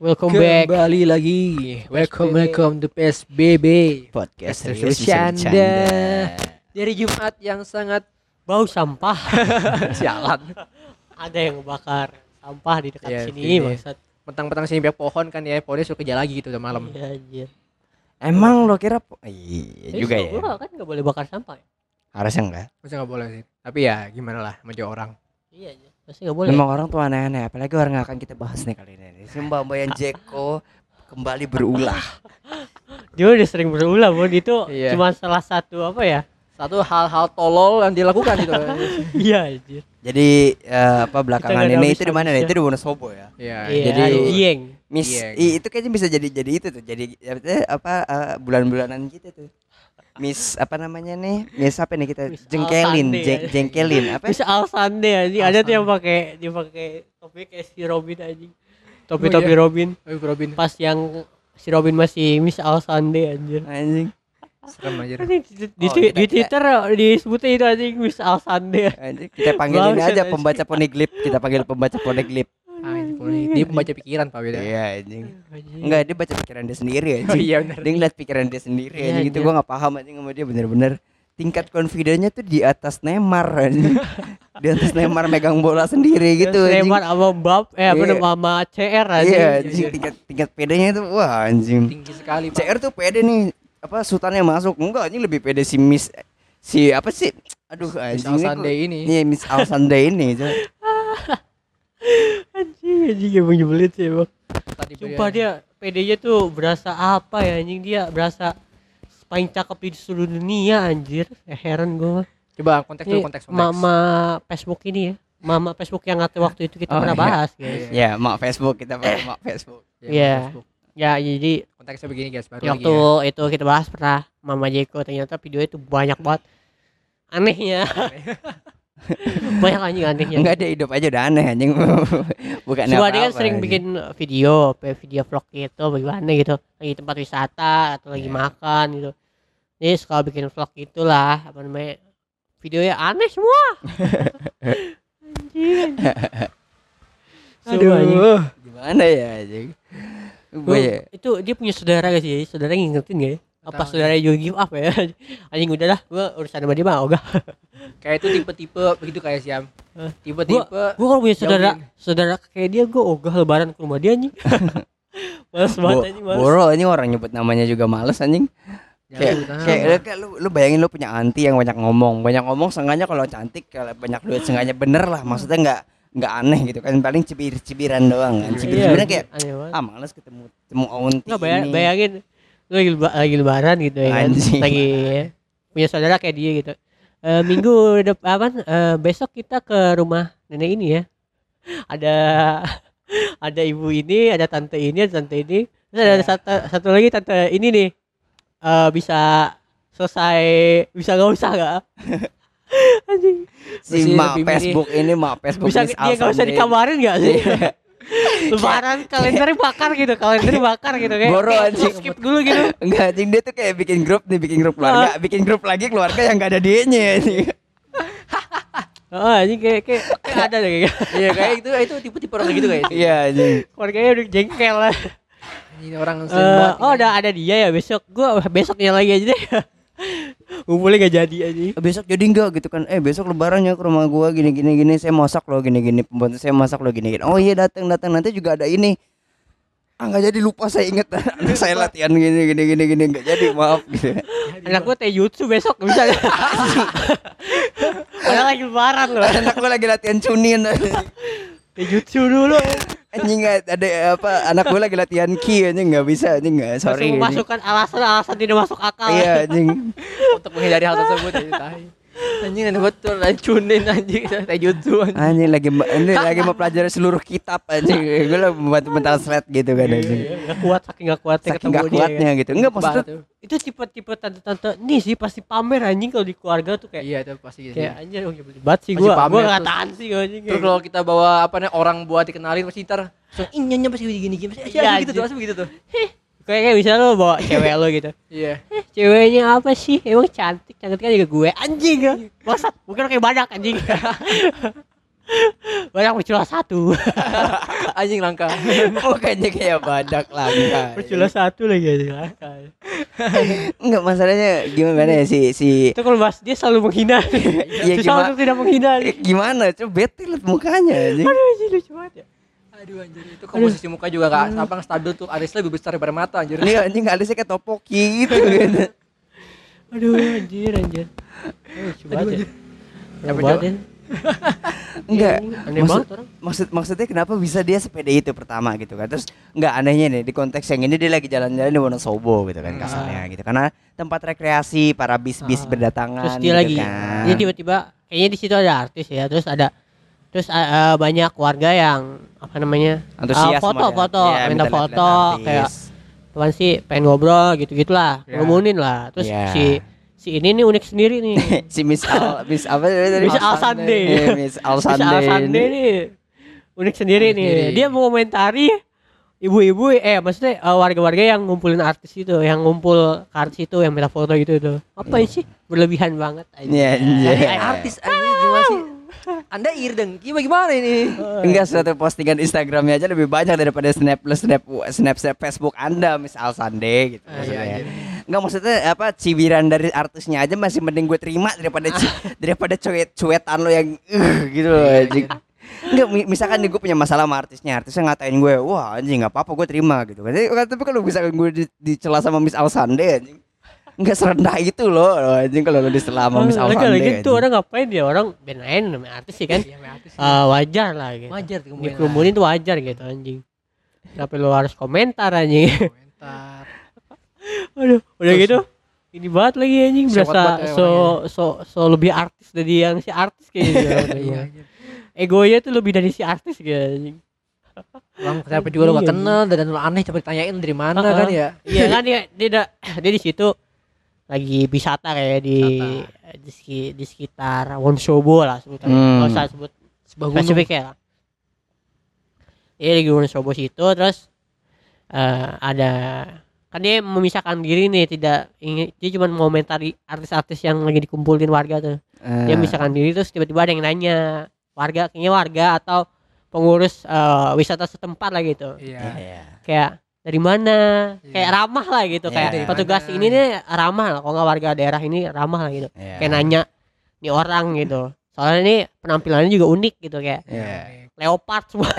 Welcome back. Kembali lagi. Welcome, PSBB. welcome to PSBB. Podcast Serius bercanda. bercanda. Dari Jumat yang sangat Bau sampah. sialan. Ada yang bakar sampah di dekat Iya, sini, ini. bangsat. Petang-petang sini banyak pohon kan ya. Pohonnya suka kerja lagi gitu udah malam. Iya, anjir. Emang lo kira iya Tapi juga ya. gua kan nggak boleh bakar sampah ya? Harusnya enggak. Masa nggak boleh sih. Tapi ya gimana lah dia orang. Iya, iya. Pasti nggak boleh. Memang orang tuh aneh-aneh, apalagi orang yang akan kita bahas nih kali ini. Si Mbak Mbak yang Jeko kembali berulah. Dia udah sering berulang, Bon. Itu Iya. cuma salah satu apa ya? Satu hal-hal tolol yang dilakukan gitu. Iya, anjir. Jadi eh, apa belakangan ini itu di mana nih? habisnya. Itu di Wonosobo ya. Iya. Iya, jadi- ada Dieng. Miss Iya, i- itu kayaknya bisa jadi jadi itu tuh. Jadi eh, apa eh, bulan-bulanan gitu tuh. Miss apa namanya nih? Miss apa nih kita Miss jengkelin, Alsande jeng- ya. jengkelin apa? Bisa Alsande anjing. Ada tuh yang pakai dia pakai topi kayak si Robin anjing. Oh, Topi-topi iya. Robin. Tapi Robin Pas yang si Robin masih Miss Alsande anjir. Anjing. serem aja. Di, di, Oh, kita- di Twitter disebutnya itu anjing Miss Alsande. Anjing, kita panggilin aja anjing. pembaca poniglip, kita panggil pembaca poniglip. Ini pokoknya dia pembaca pikiran Pak beda. Iya anjing. Enggak, dia baca pikiran dia sendiri Oh anjing. iya benar. Dia ngeliat pikiran dia sendiri Iya, anjing itu gua nggak paham anjing sama dia bener-bener tingkat confidence-nya tuh di atas Neymar anjing. di atas Neymar megang bola sendiri gitu anjing. Neymar sama Mbap eh apa nama sama CR anjing. Iya, anjing tingkat tingkat pedenya itu wah anjing. Tinggi sekali Pak. CR tuh pede nih apa sultannya masuk enggak anjing lebih pede si Miss si apa sih aduh Miss anjing ini Alsande kok- ini. Iya Miss Alsande ini Cok. Anjing anjing emang nyebelin sih emang. Tadi Sumpah dia PD-nya tuh berasa apa ya anjing dia berasa paling cakep di seluruh dunia anjir. Eh, heran gua. Coba konteks dulu konteks konteks. mama Facebook ini ya. Mama Facebook yang ngatain waktu itu kita Oh, pernah iya. bahas guys. Iya. Ya, mak Facebook kita pakai mak Facebook. Ya, Iya. Facebook. Ya jadi Konteksnya begini guys, baru waktu lagi ya. itu kita bahas pernah Mama Jeko ternyata videonya itu banyak banget anehnya. banyak anjing anehnya. Enggak ada hidup aja udah aneh anjing. Bukan Coba apa-apa. dia kan sering anjing. bikin video, kayak video vlog gitu, bagaimana gitu, lagi tempat wisata atau lagi Iya. makan gitu. Dia suka bikin vlog gitulah, apa namanya, videonya aneh semua. anjing. Sumpah, anjing. Aduh. gimana ya anjing. Gue ya. itu dia punya saudara gak sih? Saudara ngingetin gak ya? Apa saudara juga give up ya? Anjing udah lah, gua urusan sama dia mah ogah. Kayak itu tipe-tipe begitu kayak Siam. Tipe-tipe Gua kalau punya saudara, Jauhin. saudara kayak dia gua ogah lebaran ke rumah dia anjing. Males banget anjing, males. Boro anjing orang nyebut namanya juga males anjing. Kayak kayak lu, kayak lu, lu bayangin lu punya anti yang banyak ngomong. Banyak ngomong sengaja kalau cantik kalau banyak duit sengaja bener lah. Maksudnya enggak enggak aneh gitu kan paling cibir-cibiran doang kan. Iya, Cibir-cibiran kayak aneh banget. ah males ketemu ketemu onti Nggak bayang, ini. bayangin lagi, lagi lebaran gitu ya kan? Anjing. lagi punya saudara kayak dia gitu. Eh, minggu depan apa? Eh, besok kita ke rumah nenek ini ya. Ada ada ibu ini ada tante ini ada tante ini. Terus ada Ya. satu, satu lagi tante ini nih. Eh, bisa selesai bisa nggak usah nggak? Anjing. Si mak. Facebook ini mak Facebook bisa dia nggak usah dikabarin nggak sih? Iya. Lebaran kalendernya bakar gitu kalendernya bakar gitu kayak Boro, anjing. skip dulu gitu Enggak anjing dia tuh kayak bikin grup nih, bikin grup keluarga, bikin grup lagi keluarga yang gak ada dia-nya anjing. Oh, ini kayak kayak, kayak ada deh kayak. Iya kayak itu itu tipe-tipe orang gitu kayak. Iya anjing. Keluarganya udah jengkel lah. Ini orang Eh, sering banget. oh, udah ada dia ya besok. Gua besoknya lagi aja deh. Ngumpulnya gak jadi aja. Besok jadi enggak gitu kan. Eh besok lebarannya ke rumah gua gini gini gini saya masak loh gini gini pembantu saya masak loh gini gini. Oh iya datang datang nanti juga ada ini. Ah nggak jadi lupa saya inget anak saya latihan gini gini gini gini nggak jadi maaf gitu. Anak gua taijutsu besok bisa. Padahal lagi lebaran loh. Anak gua lagi latihan cunin. Taijutsu dulu. Anjing ada apa anak gua lagi latihan ki anjing nggak bisa anjing nggak sorry. anjing. memasukkan alasan-alasan tidak masuk akal. Iya anjing. untuk menghindari hal tersebut ya tahi. Anjing aneh betul ancunin anjing taijutsu anjing. Anjing lagi ini lagi mempelajari seluruh kitab anjing. Gue lah membuat mental slide gitu kan anjing. Gak kuat saking gak kuatnya Saking ketemu gak dia. kuatnya kan. gitu. Enggak tuh. Itu tipe-tipe tante-tante nih sih pasti pamer anjing kalau di keluarga tuh kayak Iya itu pasti gitu. kayak anjir oh banget sih Pasti gua. pamer Gua gak terus. tahan sih anjing. Terus kalau kita bawa apa nih orang buat dikenalin pasti ntar langsung inyanya pasti gini gini pasti Iya, gitu tuh anjing. pasti begitu tuh. Kayak kayak misalnya lo bawa cewek lo gitu. Iya. Eh, ceweknya apa sih? Emang cantik, cantik kan juga gue anjing ya. Bangsat, mungkin kayak badak anjing. Banyak bercula satu. Anjing langka. Mukanya kayak badak langka. bercula satu lagi aja. Enggak masalahnya gimana ya si si Itu kalau bahas dia selalu menghina. Iya, Susah gimana- untuk tidak menghina. Eh, gimana? Coba bete liat mukanya anjing. Aduh, anjing, lucu banget ya. Aduh anjir itu komposisi muka juga gak apa nggak stabil tuh arisnya lebih besar daripada mata anjir. Ini anjing alisnya kayak topoki gitu kan. Aduh, anjir, anjir. Aduh, ya. Capek, Capek banget ya. Enggak. Aneh Maksud- banget orang. Maksud maksudnya kenapa bisa dia sepede itu pertama gitu kan. Terus enggak anehnya nih di konteks yang ini dia lagi jalan-jalan di Wonosobo gitu kan kasarnya gitu. Karena tempat rekreasi para bis-bis Ah. berdatangan Terus dia gitu lagi, kan. dia tiba-tiba kayaknya di situ ada artis ya. Terus ada terus uh, uh, banyak warga yang apa namanya Antusias uh, foto foto Iya, minta foto kayak tuan sih pengen ngobrol gitu gitulah Ya. ngomongin lah terus Iya. si si ini nih unik sendiri nih si Miss Al Miss apa tadi? Miss Al Sunday. Eh, Miss Al Miss Al. Sunday ini. nih unik sendiri Unik nih sendiri. dia mau komentari ibu-ibu eh maksudnya uh, warga-warga yang ngumpulin artis itu yang ngumpul artis itu yang minta foto gitu tuh apa sih berlebihan banget aja Iya, iya. Jadi artis sih? Anda iri deng. Gimana gimana ini? Enggak suatu postingan Instagramnya aja lebih banyak daripada snap plus snap snap, snap Facebook Anda Miss Al Sunday gitu Ah, maksudnya. iya, iya. Enggak maksudnya apa cibiran dari artisnya aja masih mending gue terima daripada daripada cuet cuetan lo yang uh, gitu loh anjing. Enggak mi- misalkan nih gue punya masalah sama artisnya, artisnya ngatain gue, wah anjing nggak apa-apa gue terima gitu. Tapi- kalau misalkan gue di, dicela sama Miss Al Sunday anjing. Enggak serendah itu loh anjing kalau lo dicela sama Miss Al lagi Sunday. lagi tuh anjing. orang ngapain dia orang band lain namanya artis sih kan Iya, artis. Eh, wajar lah gitu Wajar dikerumunin tuh wajar gitu anjing Kenapa lu harus komentar anjing Komentar. Aduh udah Terus- gitu ini banget lagi anjing berasa ya so so so lebih artis dari yang si artis kayaknya Iya. anjir. egonya tuh lebih dari si artis gitu anjing Orang siapa juga lo gak Iya, kenal dan lo aneh coba ditanyain dari mana Ah, kan ya. iya kan dia dia dia di situ lagi wisata kayak di di, di sekitar Wonosobo lah sebutannya Hmm. nggak usah sebut Sebuah gunung. spesifik ya lah dia lagi Wonosobo situ terus eh, ada kan dia memisahkan diri nih tidak ingin dia cuma mau komentari artis-artis yang lagi dikumpulin warga tuh dia Eh, memisahkan diri terus tiba-tiba ada yang nanya warga kayaknya warga atau pengurus eh, wisata setempat lah gitu Iya. iya. kayak dari mana Iya. kayak ramah lah gitu Iya, kayak petugas mana? ini nih ramah lah kalau nggak warga daerah ini ramah lah gitu Iya. kayak nanya nih orang gitu soalnya ini penampilannya juga unik gitu kayak Iya. leopard semua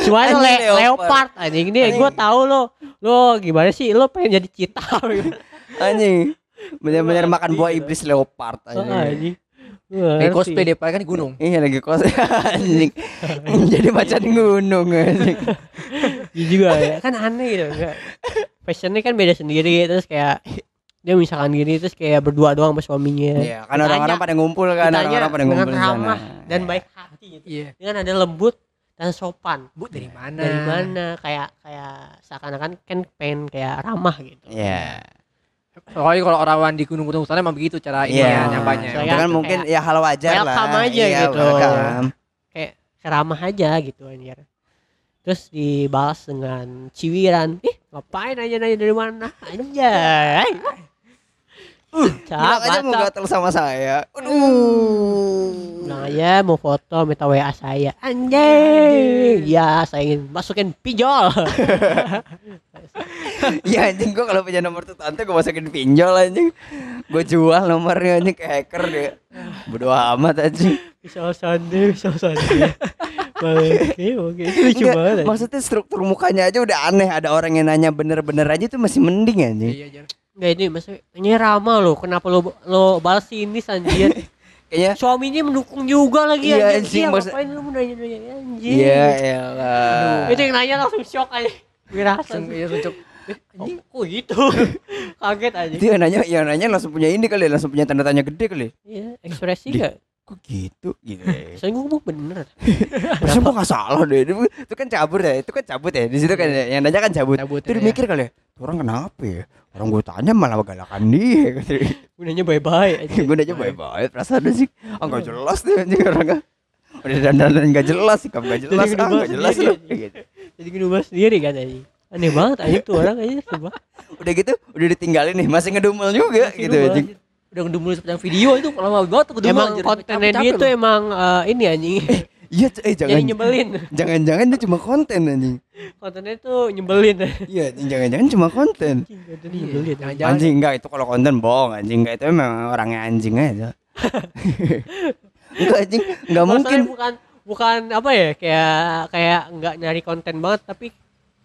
Anjing, le leopard. leopard anjing ini gue tahu lo lo gimana sih lo pengen jadi cita gitu. Anjing. Bener-bener makan buah iblis leopard anjing. anjing Ngerti. cosplay dia kan di gunung. Iya lagi kos anjing. Jadi macan gunung. Iya juga ya kan aneh gitu enggak fashionnya kan beda sendiri terus kayak dia misalkan gini terus kayak berdua doang sama suaminya Iya, kan orang-orang pada ngumpul kan, orang-orang pada dengan ngumpul sana. ramah dan baik hati gitu Iya. dengan ada lembut dan sopan Bu dari mana? dari mana kayak kayak seakan-akan kan pengen kayak ramah gitu Iya. Soalnya kalau orang di gunung-gunung sana emang begitu cara ini Iya. ya nyampanya. Soalnya kan kayak mungkin ya hal wajar lah. welcome aja Iya, gitu. welcome. kayak ramah aja gitu anjir terus dibalas dengan ciwiran ih ngapain aja nanya dari mana anjay Bilang aja mau Cak, gatel sama saya. Aduh. bilang aja mau foto minta WA saya anjay ya saya ingin masukin pinjol Iya anjing gua kalau punya nomor tuh tante gua masukin pinjol anjing. Gua jual nomornya anjing ke hacker dia. Bodo amat anjing. bisa sandi bisa sandi oke oke itu lucu banget anjing. maksudnya struktur mukanya aja udah aneh. Ada orang yang nanya bener-bener aja tuh masih mending anjing. Iya, Jar. Nggak ini maksudnya ini ramah lo kenapa lo lo balas ini anjir Kayaknya suaminya mendukung juga lagi Iya, anjir. anjing, Iya, maksud- ngapain lu mau nanya-nanya anjing Iya elah. itu yang nanya langsung shock aja Wirasa Langsung iya sucuk. oh, kok gitu kaget aja Itu yang nanya, yang nanya langsung punya ini kali, langsung punya tanda tanya gede kali. iya ekspresi gak Kok gitu? Gitu. ya. saya ngomong bener gua gak salah deh. Itu, kan cabut ya, itu kan cabut ya. Di situ kan ya, yang nanya kan cabut. Cabut, Itu ya. mikir kali ya, "Tuh orang kenapa ya? Orang gue tanya malah galakan dia. gunanya bye-bye aja gue nanya baik-baik, perasaan dia sih. Ah gak jelas tuh anjing orangnya. Udah dandan gak jelas, sikap gak jelas, Jadi ah ngedumel gak jelas sendiri, loh. anjing. Gitu. jadi ngedumel sendiri kan aja aneh banget aja tuh orang aja coba Udah gitu, udah ditinggalin nih, masih ngedumel juga gitu anjing. udah ngedumul sepanjang video itu lama banget tuh ngedumul Emang kontennya dia tuh emang eh, ini anjing. Iya, eh jangan Jadi nyebelin. jangan-jangan dia cuma konten anjing. Kontennya tuh nyebelin. Iya, jangan-jangan cuma konten. Nyebelin. Jangan-jangan Anjing enggak itu kalau konten bohong anjing enggak itu emang orangnya anjing aja. enggak anjing enggak mungkin. Bukan bukan apa ya kayak kayak nggak nyari konten banget tapi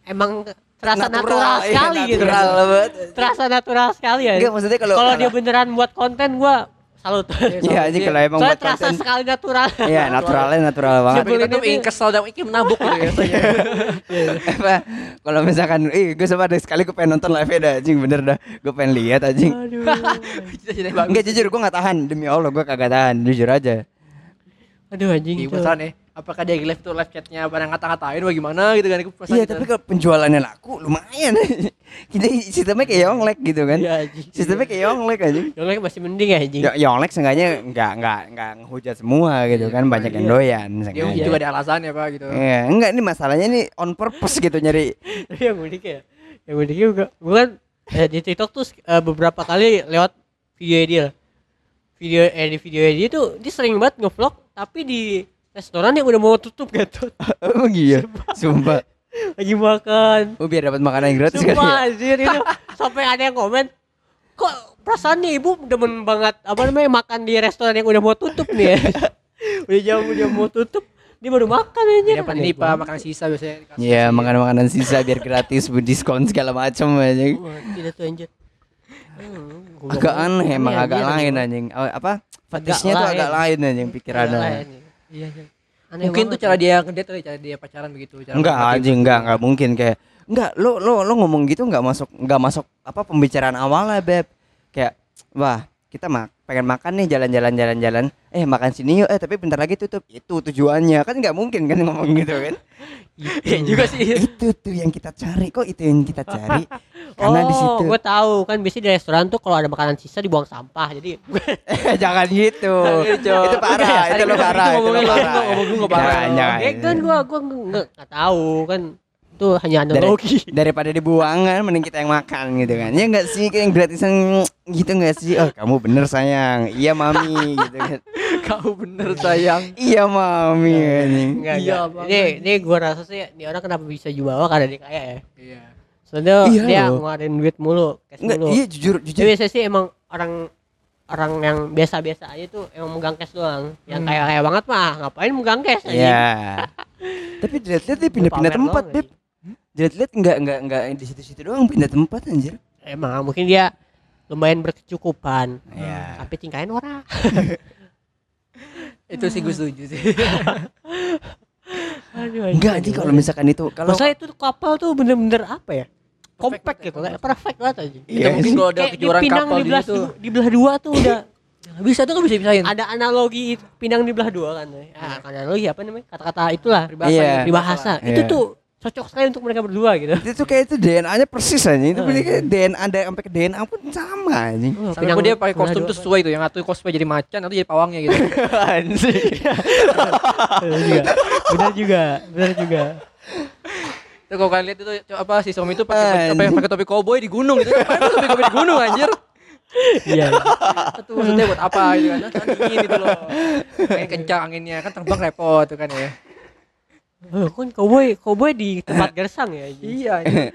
emang terasa natural, iya, sekali gitu. natural banget. Terasa natural sekali ya. Enggak maksudnya kalau Kalau dia beneran buat konten gua salut. Iya anjing kalau emang Soalnya buat terasa konten. sekali natural. Iya, naturalnya natural banget. Sampai kita tuh kesel dan ingin menabuk gitu ya rasanya. Apa, kalau misalkan ih gue sama ada sekali gue pengen nonton live dah anjing bener dah gue pengen lihat anjing Aduh. Enggak jujur gue nggak tahan demi allah gue kagak tahan jujur aja Aduh anjing Iya, penasaran ya. Apakah dia live tuh live chatnya pada ngata-ngatain bagaimana gitu kan? Iya gitu. tapi kalau penjualannya laku lumayan kita sistemnya kayak yonglek gitu kan Iya anjing. sistemnya kayak yonglek Yang lain masih mending ya anjing. Ya, Yonglek seenggaknya nggak nggak nggak ngehujat semua gitu kan banyak yang doyan dia seenggaknya. juga ada alasannya pak gitu. Iya, enggak ini masalahnya nih on purpose gitu nyari. Tapi yang unik ya. Yang unik juga gue kan eh, di TikTok tuh eh, beberapa kali lewat video dia. Video eh di video dia tuh dia sering banget ngevlog tapi di restoran yang udah mau tutup gitu. Oh iya, sumpah. Lagi makan. Oh biar dapat makanan yang gratis kan Sumpah ya. anjir itu sampai ada yang komen kok perasaan nih ibu demen banget apa namanya makan di restoran yang udah mau tutup nih ya. udah jam udah mau tutup dia baru makan aja. Dia dapat ini pak makan sisa biasanya. dikasih. Iya, makanan-makanan sisa biar gratis, diskon segala macam aja. Tidak tuh anjir. Hmm, Agak aneh emang agak lain anjing. Oh, apa? Fetisnya tuh agak lain anjing pikirannya. Iya. Iya, iya. Aneh Mungkin tuh cara ya. dia ngedate kali, cara dia pacaran begitu. Cara Enggak anjing, begitu. enggak enggak mungkin kayak enggak lo lo lo ngomong gitu enggak masuk enggak masuk apa pembicaraan awalnya, Beb. Kayak wah, kita mak pengen makan nih jalan-jalan jalan-jalan. Eh, makan sini yuk. Eh, tapi bentar lagi tutup. Itu tujuannya. Kan enggak mungkin kan ngomong gitu kan. Iya juga sih. itu tuh yang kita cari. Kok itu yang kita cari? Karena di situ. gue tahu kan biasanya di restoran tuh kalau ada makanan sisa dibuang sampah jadi Jangan gitu. Gitu. itu parah, itu lo parah, gitu itu lo parah. gue nggak parah. Ya kan gue gue nggak nggak tahu kan itu hanya analogi daripada dibuang kan mending kita yang makan gitu kan ya enggak sih kayak yang gratisan gitu enggak sih oh kamu bener sayang iya mami gitu kan Kau bener sayang. iya mami. Enggak, Iya, enggak. Bang. Ini ini gue rasa sih ini orang kenapa bisa jumawa karena dia kaya ya. Iya. Soalnya Iya dia loh. ngeluarin duit mulu, cash enggak mulu. iya jujur Jadi jujur biasanya sih emang orang orang yang biasa-biasa aja tuh emang megang cash doang. Yang Hmm. kaya kaya banget mah ngapain megang cash aja. iya tapi dilihat-lihat dia pindah-pindah tempat beb dilihat-lihat enggak enggak enggak di situ-situ doang pindah tempat anjir Emang mungkin dia lumayan berkecukupan. Iya. Tapi tingkain orang. Itu sih gue setuju sih. Aduh, enggak anjing kalau misalkan itu kalau Masa itu kapal tuh bener-bener apa ya? Banget, gitu, kayak perfect banget aja. Iya Kita mungkin sih. kalau ada kejuaraan Pinang kapal di di belah, di belah dua tuh udah Bisa tuh kan bisa bisain. ada analogi pinang di belah dua kan. Ah, analogi apa namanya? Kata-kata itulah Peribahasa Iya. gitu, peribahasa. Iya. Itu tuh cocok sekali untuk mereka berdua gitu. itu tuh kayak itu DNA-nya persis aja itu Oh, bener iya. kayak DNA ada sampai ke DNA pun sama anjing Oh, Sampai dia pakai kostum tuh sesuai tuh, yang satu cosplay jadi macan, atau jadi pawangnya gitu. anjing benar juga. Benar juga. Benar juga. Tuh kalau kalian lihat itu apa si Somi itu pakai pakai pakai topi cowboy di gunung gitu. Tuh topi cowboy di gunung anjir? Iya. Itu maksudnya buat apa gitu kan? Nah, dingin itu loh. Kayak kencang anginnya kan terbang repot tuh kan ya. Oh, kan cowboy cowboy di tempat gersang ya. anjing. Iya. Iya.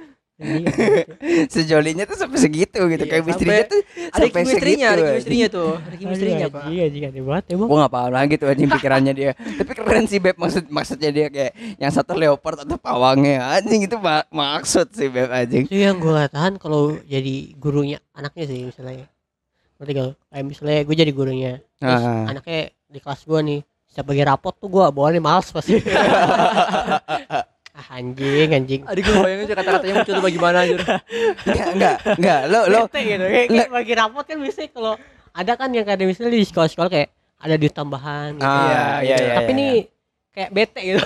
sejolinya tuh sampai segitu gitu Iya, kayak istrinya tuh sampai ada segitu, chemistry-nya tuh. Ada Aduh, Pak. anjing, anjing, aneh banget emang. Gua gak paham lagi tuh anjing pikirannya dia. Tapi keren sih Beb maksud maksudnya dia kayak yang satu leopard atau pawangnya. Anjing itu ma- maksud sih Beb anjing. Itu yang gue tahan kalau jadi gurunya anaknya sih misalnya. Ngerti gak? Kayak misalnya gue jadi gurunya. Terus Ah. anaknya di kelas gue nih. Setiap bagi rapot tuh gue bawaannya males pasti. ah anjing anjing. Adik gue bayangin aja kata-katanya muncul tuh bagaimana anjir. Enggak enggak enggak lo lo Bete gitu. Kayak, kayak bagi rapot kan biasanya kalau ada kan yang kayak misalnya di sekolah-sekolah kayak ada duit tambahan gitu. Ah, iya, iya, Tapi iya, nih kayak bete gitu.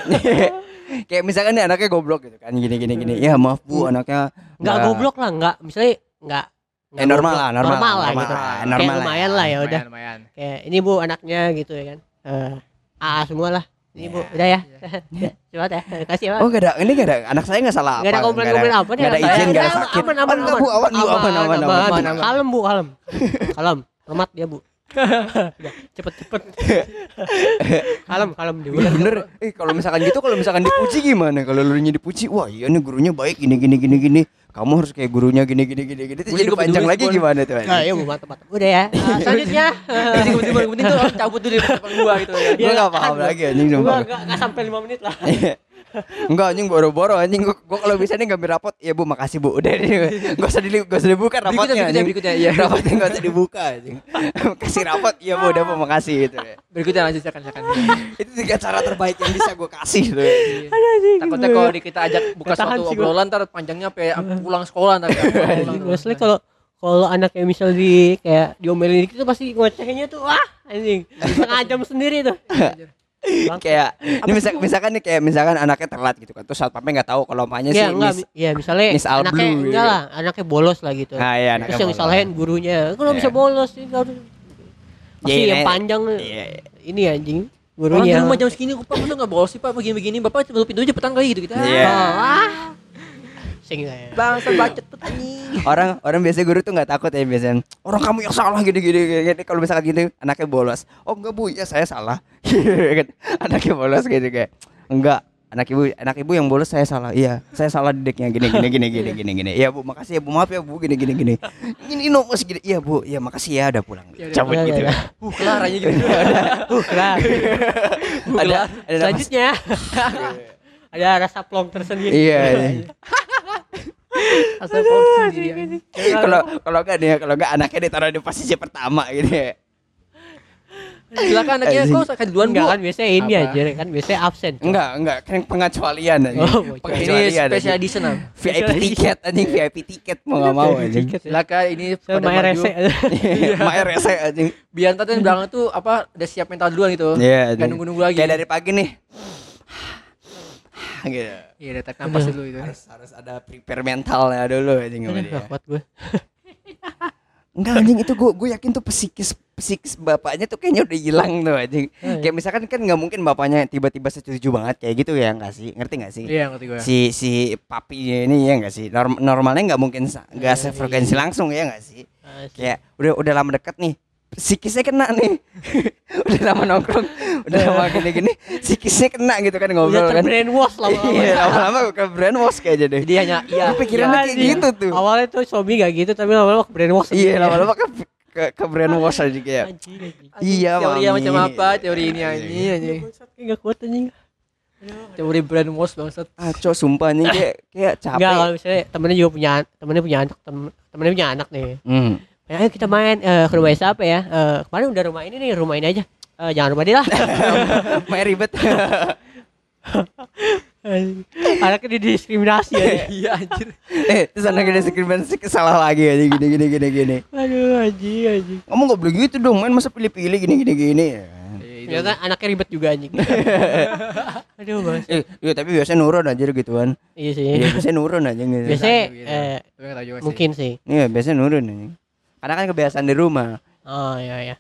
kayak misalkan nih anaknya goblok gitu kan gini gini gini. Ya maaf Bu anaknya Enggak goblok lah, enggak misalnya enggak Eh, normal lah, normal, normal lah normal gitu. lah, Kayak normal lah. lumayan lah ya udah. Lumayan, lumayan. kayak ini bu anaknya gitu ya kan eh AA semua lah ini bu. Udah ya? coba ya. Kasih ya Oh gak ada, ini gak ada, anak saya gak salah Nggak ada apa. komplain-komplain apa nih Gak ada izin, gak ada Aman, sakit. aman aman enggak, Bu, aman, Bu, aman, aman, aman, aman. kalem bu kalem. Kalem. Hormat dia, Bu. Udah, cepet-cepet. kalem, kalem dia. Iya bener. Eh kalau misalkan gitu kalau misalkan dipuji gimana? Kalau lu nya dipuji, wah iya nih gurunya baik. Gini gini gini gini. Kamu harus kayak gurunya gini gini gini gini. Terus jadi panjang lagi gimana tuh? Nah, iya Bu, mantap, mantap. Udah ya. Ah, selanjutnya. Jadi kemudian yang penting tuh cabut dulu di depan gua gitu ya. Gua enggak paham lagi anjing Gua sumpah. enggak enggak sampai 5 menit lah. Enggak anjing boro-boro anjing. Gua, gua kalau bisa nih ngambil rapot ya Bu makasih Bu. Udah nih enggak usah dili enggak usah dibuka rapotnya Berikutnya, berikutnya, berikutnya, iya. rapotnya enggak usah dibuka anjing. Kasih rapot iya Bu udah Bu makasih gitu. Ya. Berikutnya lanjut silakan silakan. itu tiga cara terbaik yang bisa gua kasih tuh Takutnya kalau di- kita ajak buka suatu gua. obrolan ntar panjangnya sampai pulang sekolah ntar. Maksudnya kalau kalau anaknya misal di kayak diomelin dikit tuh pasti ngocehnya tuh wah anjing. Setengah jam sendiri tuh kayak ini misal, misalkan nih kayak misalkan anaknya telat gitu kan terus satpamnya nggak tahu kalau emaknya ya sih enggak Miss mi- ya misalnya Miss Al anaknya Blue, enggak gitu. lah anaknya bolos lah gitu nah iya terus yang bolos. disalahin gurunya kalau Iya. bisa bolos sih kalau pasti Iya, yang iya. panjang iya. ini anjing Orang di gurunya rumah jam segini kok Pak masa enggak bolos sih Pak begini-begini Bapak tutup pintu aja petang kali gitu kita. Iya. ah sing saya Bangsa bacot tuh anjing. orang orang biasa guru tuh nggak takut ya biasanya orang kamu yang salah gini gini, gini, gini. kalau misalkan gitu anaknya bolos. Oh enggak bu. Ya saya salah. Kan, anaknya bolos gitu kayak enggak anak ibu anak ibu yang bolos saya salah. Iya saya salah didiknya. Gini gini gini gini gini gini. Iya bu makasih ya bu. Maaf ya bu. Gini gini gini. Ini no mas gini. Iya bu. Iya makasih ya udah pulang. Ya cabut gitu. udah. Uh, kelar aja gitu. uh kelar. Ada ada selanjutnya. Ada rasa plong tersendiri. Iya iya. Asal sendiri. kalau kalau enggak nih kalau enggak anaknya ditaruh di posisi pertama gitu ya Silakan anaknya kau sakit duluan enggak kan biasanya ini Apa? aja kan biasanya absen enggak enggak kan pengecualian aja Oh, bocor. Ini pengecualian special edition ah. VIP tiket anjing VIP tiket mau nggak mau anjing Silakan ini pada maju. RSC Mak rese anjing Biar yang belakang tuh apa udah siap mental duluan gitu. Iya Gak anjing. nunggu-nunggu lagi. kayak dari pagi nih gitu. Iya, udah tarik nafas dulu itu. harus harus ada prepare mentalnya dulu anjing sama dia. kuat gue enggak anjing itu gue gue yakin tuh psikis psikis bapaknya tuh kayaknya udah hilang tuh anjing. Iya. kayak misalkan kan nggak mungkin bapaknya tiba-tiba setuju banget kayak gitu ya nggak sih? Ngerti nggak sih? Iya, ngerti gue. si si papinya ini ya nggak sih? Norm- normalnya nggak mungkin sa- nggak Iya, sefrekuensi langsung ya nggak sih? Ah, sih. kayak udah udah lama deket nih psikisnya kena nih. Udah lama nongkrong udah lama gini-gini psikisnya kena gitu kan ngobrol kan. terbrainwash lama-lama. Iya lama-lama ke brainwash kayaknya deh. Jadi hanya iya. Gue pikirannya kayak anjing. gitu tuh. awalnya tuh suami gak gitu tapi lama-lama ke brainwash iya lama-lama ke ke, ke brainwash aja kayak. Iya Teori macam apa? Teori ini anjing anjing. Bangsat, kayak gak kuat anjing. Teori brainwash bangsat. Aco sumpah nih kayak kayak Enggak capek kalau misalnya temennya juga punya temennya punya anak tem, temennya punya anak nih. Hmm. Ya, ayo kita main eh, ke rumah siapa ya? Eh, kemarin udah rumah ini nih rumah ini aja. Eh, jangan rumah dia lah. Main ribet. Anaknya didiskriminasi ya Iya anjir. eh terus anaknya diskriminasi salah lagi aja gini gini gini gini. Aduh anjing anjing. Kamu nggak boleh gitu dong main masa pilih-pilih gini gini gini. Ya kan? ternyata anaknya ribet juga anjing. Aduh bos eh iya tapi biasanya nurun aja gituan. Iya sih. Iya biasanya nurun aja gitu. Biasanya Gitu. eh, mungkin sih. Iya biasanya nurun aja karena kan kebiasaan di rumah oh iya iya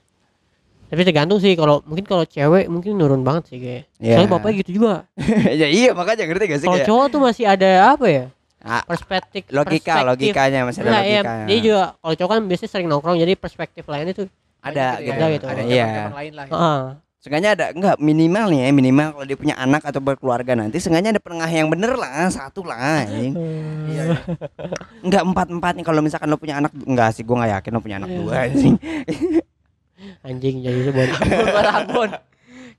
tapi tergantung sih kalau mungkin kalau cewek mungkin nurun banget sih kayak Iya. soalnya bapaknya gitu juga ya iya makanya ngerti gak sih kalau cowok tuh masih ada apa ya ah, perspektif logika perspektif. logikanya masih ada Enggak, iya, logika dia juga kalau cowok kan biasanya sering nongkrong jadi perspektif lainnya tuh ada Gitu gitu, ya. gitu. Ada iya cabang-cabang lain lah. Heeh. Sengaja ada enggak minimal nih ya minimal kalau dia punya anak atau berkeluarga nanti sengaja ada penengah yang bener lah satu lah anjing. Iya. enggak empat empat nih kalau misalkan lo punya anak enggak sih gua nggak yakin lo punya anak Iya. dua anjing anjing jadi Buat Ambon.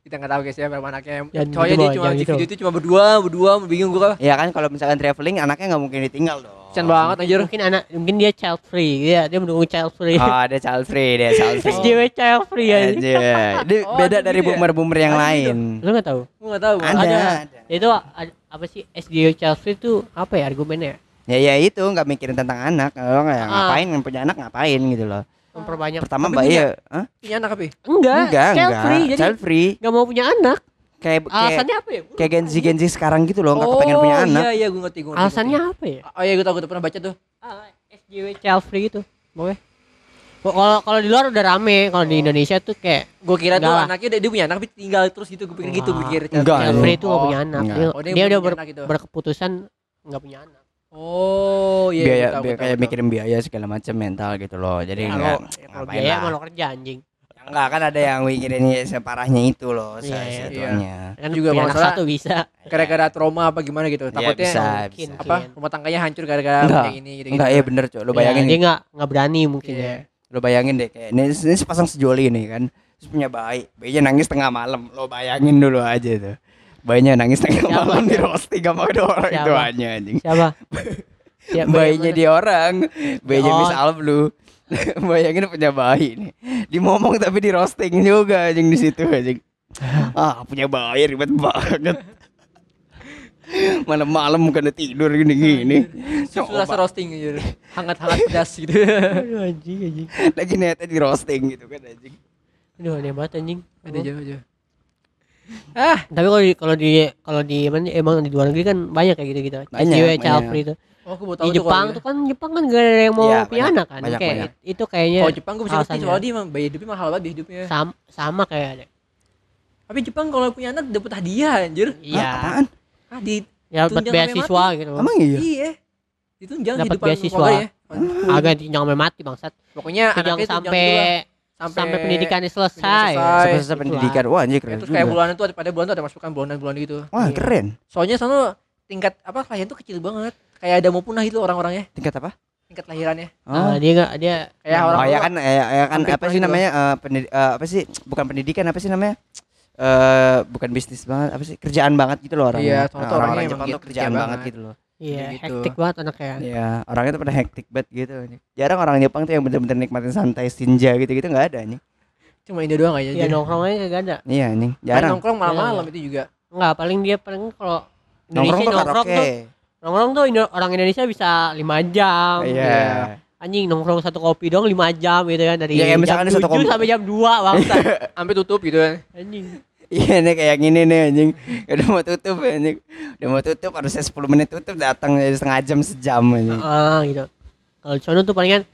Kita nggak tahu guys ya berapa anaknya. Jangan Cowoknya gitu, dia Bang, cuma di gitu. video itu cuma berdua, berdua, bingung gua. ya kan kalau misalkan traveling anaknya nggak mungkin ditinggal dong Kasian banget anjir. mungkin anak mungkin dia child free ya dia mendukung child free oh dia child free dia child free SJW child free ya Anjir. Dia Oh, beda dari gitu ya? boomer-boomer yang Ada lain. lu nggak tahu Gua nggak tahu. Ada. Ada. ada. itu apa sih SJW child free itu apa ya argumennya Ya ya itu nggak mikirin tentang anak. Lo nggak Ah. ngapain punya anak ngapain gitu loh. Memperbanyak Pertama mbak iya, Hah? Punya anak apa? ya? enggak, enggak child enggak free jadi child free nggak mau punya anak kayak alasannya apa ya kayak Genzi Genzi sekarang gitu loh nggak kepengen punya anak. Iya iya gua ngerti gua. ngerti, alasannya gua apa ya. Oh iya gua tahu gua udah pernah baca tuh. ah, SJW child free gitu boleh kalau kalau di luar udah rame kalau di Indonesia tuh kayak Gua kira tuh Enggak lah. anaknya dia, dia punya anak tapi tinggal terus gitu. Gua pikir gitu, Wah, pikir. enggak, child Oh, free itu nggak Oh, punya anak enggak. dia, Oh, dia dia udah ber- anak gitu. berkeputusan nggak punya anak Oh iya. biaya, iya, biaya- kayak mikirin biaya segala macam mental gitu loh jadi Ya, enggak kalau biaya mah lo kerja anjing enggak kan ada yang mikirin separahnya itu loh Iya, iya. situasinya kan Juga anak salah- satu bisa Gara-gara trauma apa gimana gitu. Iya, Takutnya bisa, mungkin, bisa. apa rumah tangganya hancur gara-gara Enggak. kayak ini gitu. enggak iya bener cok lo Ya, bayangin dia nggak nggak berani mungkin Iya. ya lo bayangin deh kayak ini, ini sepasang sejoli nih kan terus punya bayi bayinya nangis tengah malam lo bayangin dulu aja tuh bayinya nangis tengah Siapa? malam di roasting sama ada orang. Siapa? itu aja anjing. Siapa? Ya, bayinya dia orang. Bayinya Oh. Miss Alblu bayangin punya bayi nih. Dimomong tapi di roasting juga anjing di situ anjing. Ah punya bayi ribet banget. Malam-malam bukan tidur gini-gini rasa roasting gitu. Hangat-hangat pedas gitu. Anjing anjing. Lagi netnya di roasting gitu kan anjing. Aduh aneh banget anjing. Ada jauh aja. Ah, tapi kalau di kalau di kalau di mana emang di luar negeri kan banyak kayak gitu gitu Banyak, cewek banyak. child free itu oh, aku mau tahu di Jepang tuh kan Jepang kan gak ada yang mau Iya, punya banyak, anak kan banyak, kayak banyak. it- itu kayaknya Kalau Jepang gue bisa ngerti soalnya dia emang bayi hidupnya mahal banget hidupnya. sama sama kayak ada Tapi Jepang kalau punya anak dapat hadiah anjir. Iya apaan Ah, di ya dapat beasiswa gitu emang iya iya. Ditunjang Dapat beasiswa. keluarganya. agak jangan sampai mati bangsat Pokoknya Tunjang anaknya sampai gitu. Sampai, sampai pendidikannya selesai selesai. Selesai Itulah. pendidikan wah anjir keren Terus kayak bulanan tuh ada pada bulan tuh ada masukan bulanan-bulanan gitu. wah Iya. keren Soalnya sana tingkat apa klien tuh kecil banget. Kayak ada mau punah itu orang-orangnya, tingkat apa tingkat lahirannya. Nah, dia nggak dia Kayak oh orang ya kan ya, ya kan apa sih gitu namanya eh, pendid- eh, apa sih bukan pendidikan apa sih namanya eh bukan bisnis banget apa sih kerjaan banget gitu loh Iya, orangnya soalnya Nah, tuh orang-orang orangnya Jepang tuh gitu, kerjaan kerja banget banget. gitu loh iya gitu. hektik banget anaknya Iya, orangnya tuh pada hektik banget gitu. Jarang orang Jepang tuh yang bener-bener nikmatin santai senja gitu-gitu nggak ada nih. Cuma Indo doang aja. ya nongkrongnya kagak ada Iya nih, jarang. nongkrong malam-malam Iya. itu juga. nggak paling dia paling kalau Nongkrong Indonesia tuh nongkrong karaoke. tuh nongkrong tuh Indo- orang Indonesia bisa lima jam Iya. anjing nongkrong satu kopi dong lima jam gitu kan dari Ya, misalkan jam satu 7 kopi. sampai jam 2 bangsa Sampai tutup gitu kan. anjing Iya nih kayak gini nih anjing. Udah mau tutup anjing. Udah mau tutup harusnya 10 menit tutup datang jadi setengah jam sejam anjing. ah gitu kalau di sono tuh palingan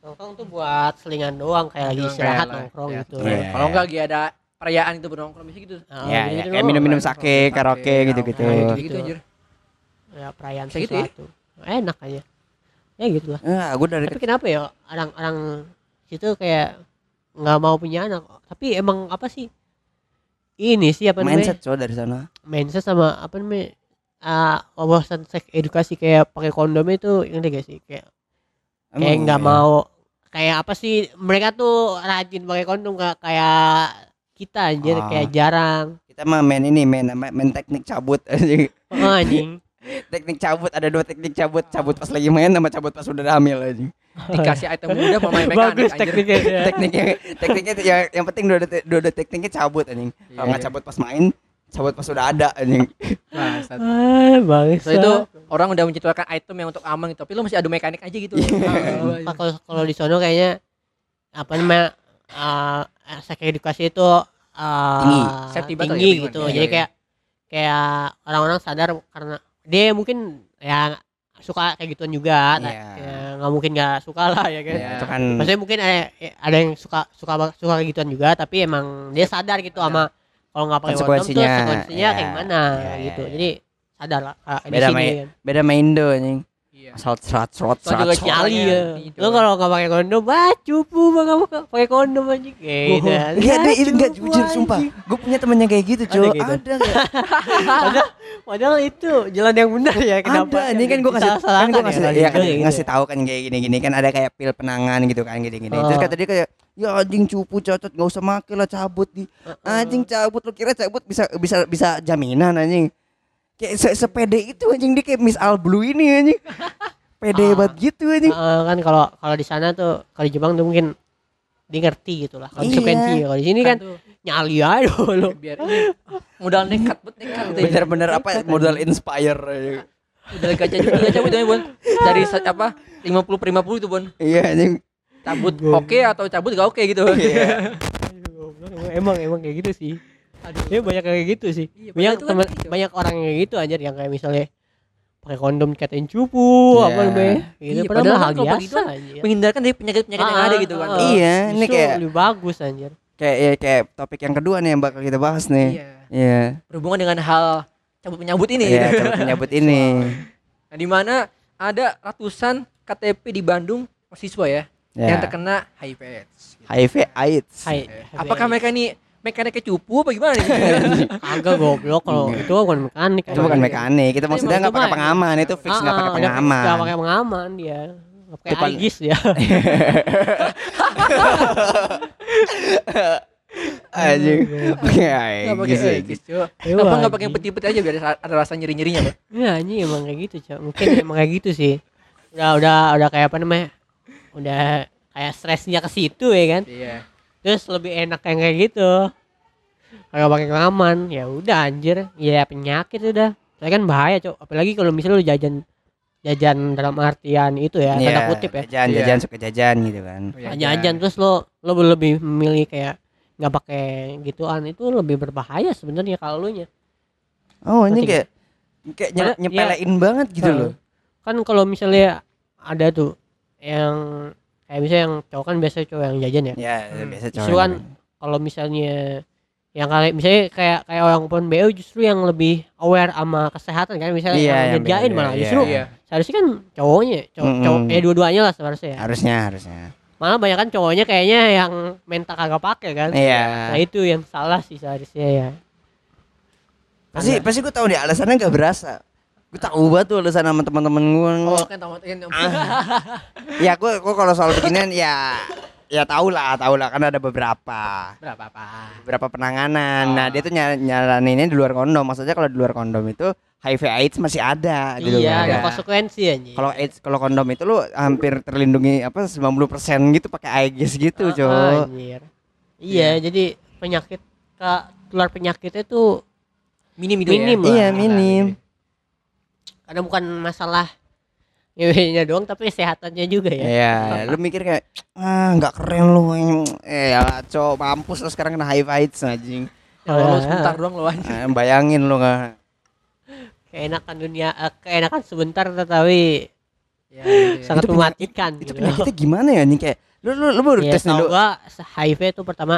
nongkrong tuh buat selingan doang kayak lagi istirahat nongkrong ya. gitu Iya. Kalau enggak lagi ada perayaan itu bernongkrong bisa gitu. Iya, gitu iya, doang. kayak minum-minum sake, karaoke gitu-gitu. Gitu, gitu. gitu anjir. ya perayaan gitu ya? sesuatu enak aja ya gitu lah Ah, gue dari tapi kenapa ya orang-orang situ kayak nggak mau punya anak tapi emang apa sih ini sih apa namanya mindset coba dari sana. mindset sama apa namanya wawasan seks edukasi kayak pakai kondom itu yang gak sih kayak kayak Emang nggak iya. mau kayak apa sih mereka tuh rajin pakai kondom nggak kayak kita anjir Ah. kayak jarang Kita mah main ini, main main teknik cabut anjing. oh, anjing teknik cabut ada dua teknik cabut cabut pas lagi main sama cabut pas udah hamil anjing Dikasih item muda mau main mekanik bagus anjir. tekniknya ya. tekniknya tekniknya tuh yang yang penting dua dua tekniknya cabut anjing kalau nggak Iya. cabut pas main cabut pas udah ada anjing Bangsat. ah bagus So itu orang udah menciptakan item yang untuk aman gitu, tapi lu masih adu mekanik aja gitu. Ah, kalau kalau di sono kayaknya apa namanya uh, seks edukasi itu ah, Tinggi. Tinggi ya, gitu iya, jadi iya. kayak kayak orang-orang sadar karena dia mungkin ya suka kayak gituan juga tak- Iya. ya, nggak mungkin nggak suka lah ya kan Ya, itu kan maksudnya mungkin ada ada yang suka suka suka kayak gituan juga tapi emang dia sadar gitu sama kalau nggak pakai kondom tuh Konsekuensinya, ya. kayak gimana Ya, ya, gitu ya. jadi sadar lah ah, di Beda sini main- kan. beda main Indo anjing Iya. asal serat serat juga serat nyali. nyali Orangnya ya lo kalau nggak pakai kondom ah cupu bang kamu nggak pakai kondom anjing kayak gitu kan. Iya, deh, itu enggak cupu, jujur sumpah. Gue punya temennya kayak gitu, Ada cuy. gitu? Ada, padahal, padahal itu jalan yang benar ya kenapa ada. Ini kan gue kasih, kan gue kasih, kalau ya kan gitu, ngasih tahu kan kayak gini-gini kan ada kayak pil penangan gitu kan gini-gini. Terus Oh. kata dia kayak, ya anjing cupu cocot nggak usah make lah cabut di. Anjing cabut lu kira cabut bisa bisa bisa jaminan anjing. Kayak se sepede itu anjing dia kayak Miss Al Blue ini anjing. Pede Ah. banget gitu anjing. Eh, kan kalau kalau di sana tuh kalau di Jepang tuh mungkin dia ngerti gitu lah konsekuensi Iya. kalau di sini kan tuh, nyali aja dulu biar ini modal nekat bet nekat. Bener-bener apa modal inspire. Modal gacha juga gacha itu Bon. Dari apa 50 per 50 itu, Bon. Iya anjing. Cabut oke atau cabut gak oke gitu. Iya. emang emang kayak gitu sih Aduh. ya banyak kayak gitu sih Iya, banyak itu kan teman gitu. banyak orang yang kayak gitu aja yang kayak misalnya pakai kondom katain cupu Iya. apa namanya gitu Iya, padahal padahal hal biasa anjir. Menghindarkan dari penyakit-penyakit yang Ah, ada gitu kan. ah, Iya, ini kayak- lebih bagus anjir Kayak ya, kayak topik yang kedua nih yang bakal kita bahas nih. Iya. Iya. Berhubungan dengan hal cabut menyambut ini. Iya, cabut menyambut ini. Nah, di mana ada ratusan KTP di Bandung mahasiswa ya, Ya. yang terkena HIV AIDS. HIV AIDS. Hai. Apakah mereka ini mekaniknya cupu apa gimana nih? Agak goblok kalau itu bukan mekanik. Itu bukan mekanik, kita maksudnya nggak pakai pengaman, itu fix nggak pakai Enggak pengaman. pakai pengaman dia. Nggak pakai aigis dia. Pakai Enggak pakai aigis, anjing. AIDS, Cuk. Iya, Kenapa enggak anjing. pakai peti-peti aja biar ada- rasa nyeri-nyerinya, Bang? Ya ini emang kayak gitu, Cok. Mungkin emang kayak gitu sih. Udah udah udah kayak apa namanya? Udah kayak stresnya ke situ ya kan. Iya. Terus lebih enak yang kayak gitu. Kalau pakai pengaman, ya udah anjir. Ya penyakit udah. Saya kan bahaya, Cok. Apalagi kalau misalnya lu jajan jajan dalam artian itu ya, tanda Iya, kutip ya. Jajan, Iya. jajan suka jajan gitu kan. Iya, jajan terus lo lo lebih memilih kayak nggak pakai gituan itu lebih berbahaya sebenarnya kalau lu nya Oh, ini kayak kayak iya. nyepelein banget gitu loh. kan kalau misalnya ada tuh yang kayak misalnya yang cowok kan biasa cowok yang jajan ya Ya, Hmm. biasa Justru cowok. kan kalau misalnya yang kali misalnya kayak kayak orang pun BO justru yang lebih aware sama kesehatan kan misalnya Iya, yang beda, malah iya. justru Iya. seharusnya kan cowoknya cowok, Mm-mm. cowok eh dua-duanya lah seharusnya ya Harusnya, harusnya. malah banyak kan cowoknya kayaknya yang mental kagak pakai kan Iya. nah itu yang salah sih seharusnya ya Pasti Ada. pasti gue tahu deh alasannya gak berasa. Gue tahu banget tuh alasan sama teman-teman gue. Oh, kan tamat kan. ya gue gue kalau soal beginian ya ya tahu lah, tahu lah kan ada beberapa Berapa apa? beberapa penanganan. Nah, Oh. dia tuh nyal nyaraninnya di luar kondom. Maksudnya kalau di luar kondom itu HIV AIDS masih ada gitu iya ada konsekuensi anjing Kalau AIDS kalau kondom itu lu hampir terlindungi apa 90% gitu pakai aegis gitu, Ah, Cok. anjir. iya jadi penyakit ke keluar penyakitnya tuh Minim itu Minim ya. lah. Iya, minim. Karena bukan masalah ngewenya doang tapi kesehatannya juga ya Iya, lu mikir kayak ah nggak keren lu. Eh ya cok mampus lu sekarang kena HIV AIDS anjing. Ya, lo sebentar doang lo anjing. Ah, bayangin lu nggak keenakan dunia eh, keenakan sebentar tetapi Ya, ya. sangat Itu itu gitu. penyakitnya gimana ya nih kayak lu lu, lu baru ya, tes nih tahu lu. gua HIV itu pertama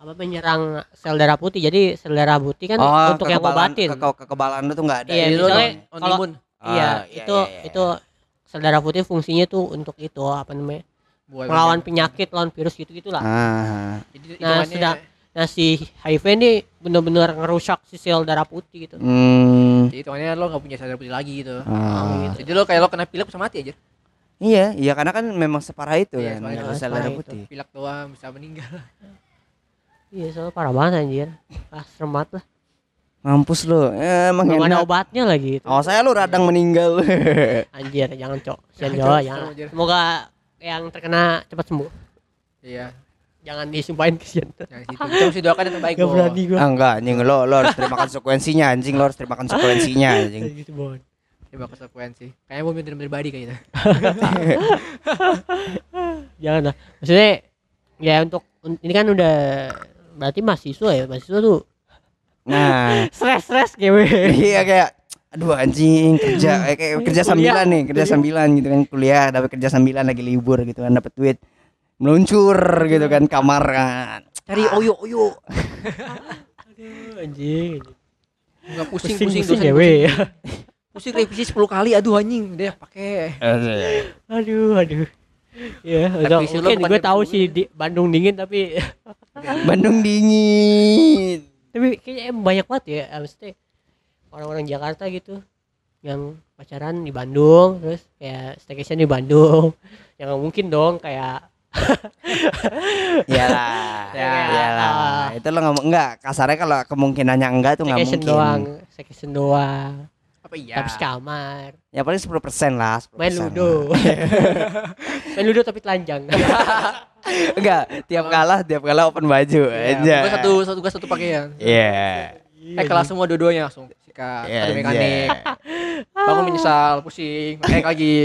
apa menyerang sel darah putih jadi sel darah putih kan Oh, untuk yang kekebalan- obatin ke- kekebalan lu tuh nggak ada. Iya, on kalau- imun. iya Ah, itu iya, iya. itu sel darah putih fungsinya tuh untuk itu apa namanya Buat melawan penyakit lawan virus gitu gitulah Ah. Jadi Nah, sudah. nah si HIV ini benar-benar ngerusak si sel darah putih gitu Hmm. jadi hitungannya lo gak punya sadar putih lagi gitu. Ah. Jadi lo kayak lo kena pilek bisa mati aja. Iya, iya karena kan memang separah itu Iya, kan. separah Nggak itu. bisa Separah darah itu. putih. Pilek doang bisa meninggal. Iya soalnya parah banget anjir ah serem banget lah Mampus lu. Eh, emang belum ada enak. obatnya lagi itu Oh, saya lu radang meninggal. anjir jangan cok Jangan, jangan Jawa Cok. jangan semoga yang terkena cepat sembuh Iya. jangan disumpahin kesian Yang situ. Doakan yang terbaik. gak Bo. berani gua ah, enggak, anjing lo lo harus terima konsekuensinya anjing, lo harus terima konsekuensinya anjing. Gitu bon Coba konsekuensi. Kayaknya mau minta pribadi kayaknya. jangan lah maksudnya ya untuk un- ini kan udah berarti mahasiswa ya? Mahasiswa tuh Nah, stres stres gewe iya kayak aduh anjing kerja eh, kayak kerja Kuliah. sambilan nih, kerja sambilan gitu kan kuliah dapat kerja sambilan lagi libur gitu kan dapat duit meluncur gitu kan kamar kan. Cari oyo oyo. Aduh, anjing. Enggak pusing pusing pusing, pusing dosen, gewe Pusing. revisi 10 kali aduh anjing deh pakai. aduh aduh ya udah mungkin gue tahu sih di Bandung dingin tapi Bandung dingin. tapi kayaknya banyak banget ya maksudnya orang-orang Jakarta gitu yang pacaran di Bandung terus kayak staycation di Bandung yang mungkin dong kayak Iyalah. Ya, Iyalah. ah. Itu lo ngomong enggak kasarnya kalau kemungkinannya enggak tuh nggak mungkin. doang staycation doang Apa iya? tapi sekamar Ya paling 10% lah, 10%. main ludo main ludo tapi telanjang Enggak, tiap kalah tiap kalah open baju Iya, aja. gua satu satu gua satu pakaian. Iya. Eh kelas semua dua-duanya langsung sikat, Iya, ada mekanik. iya. Bangun menyesal, pusing, mekanik lagi.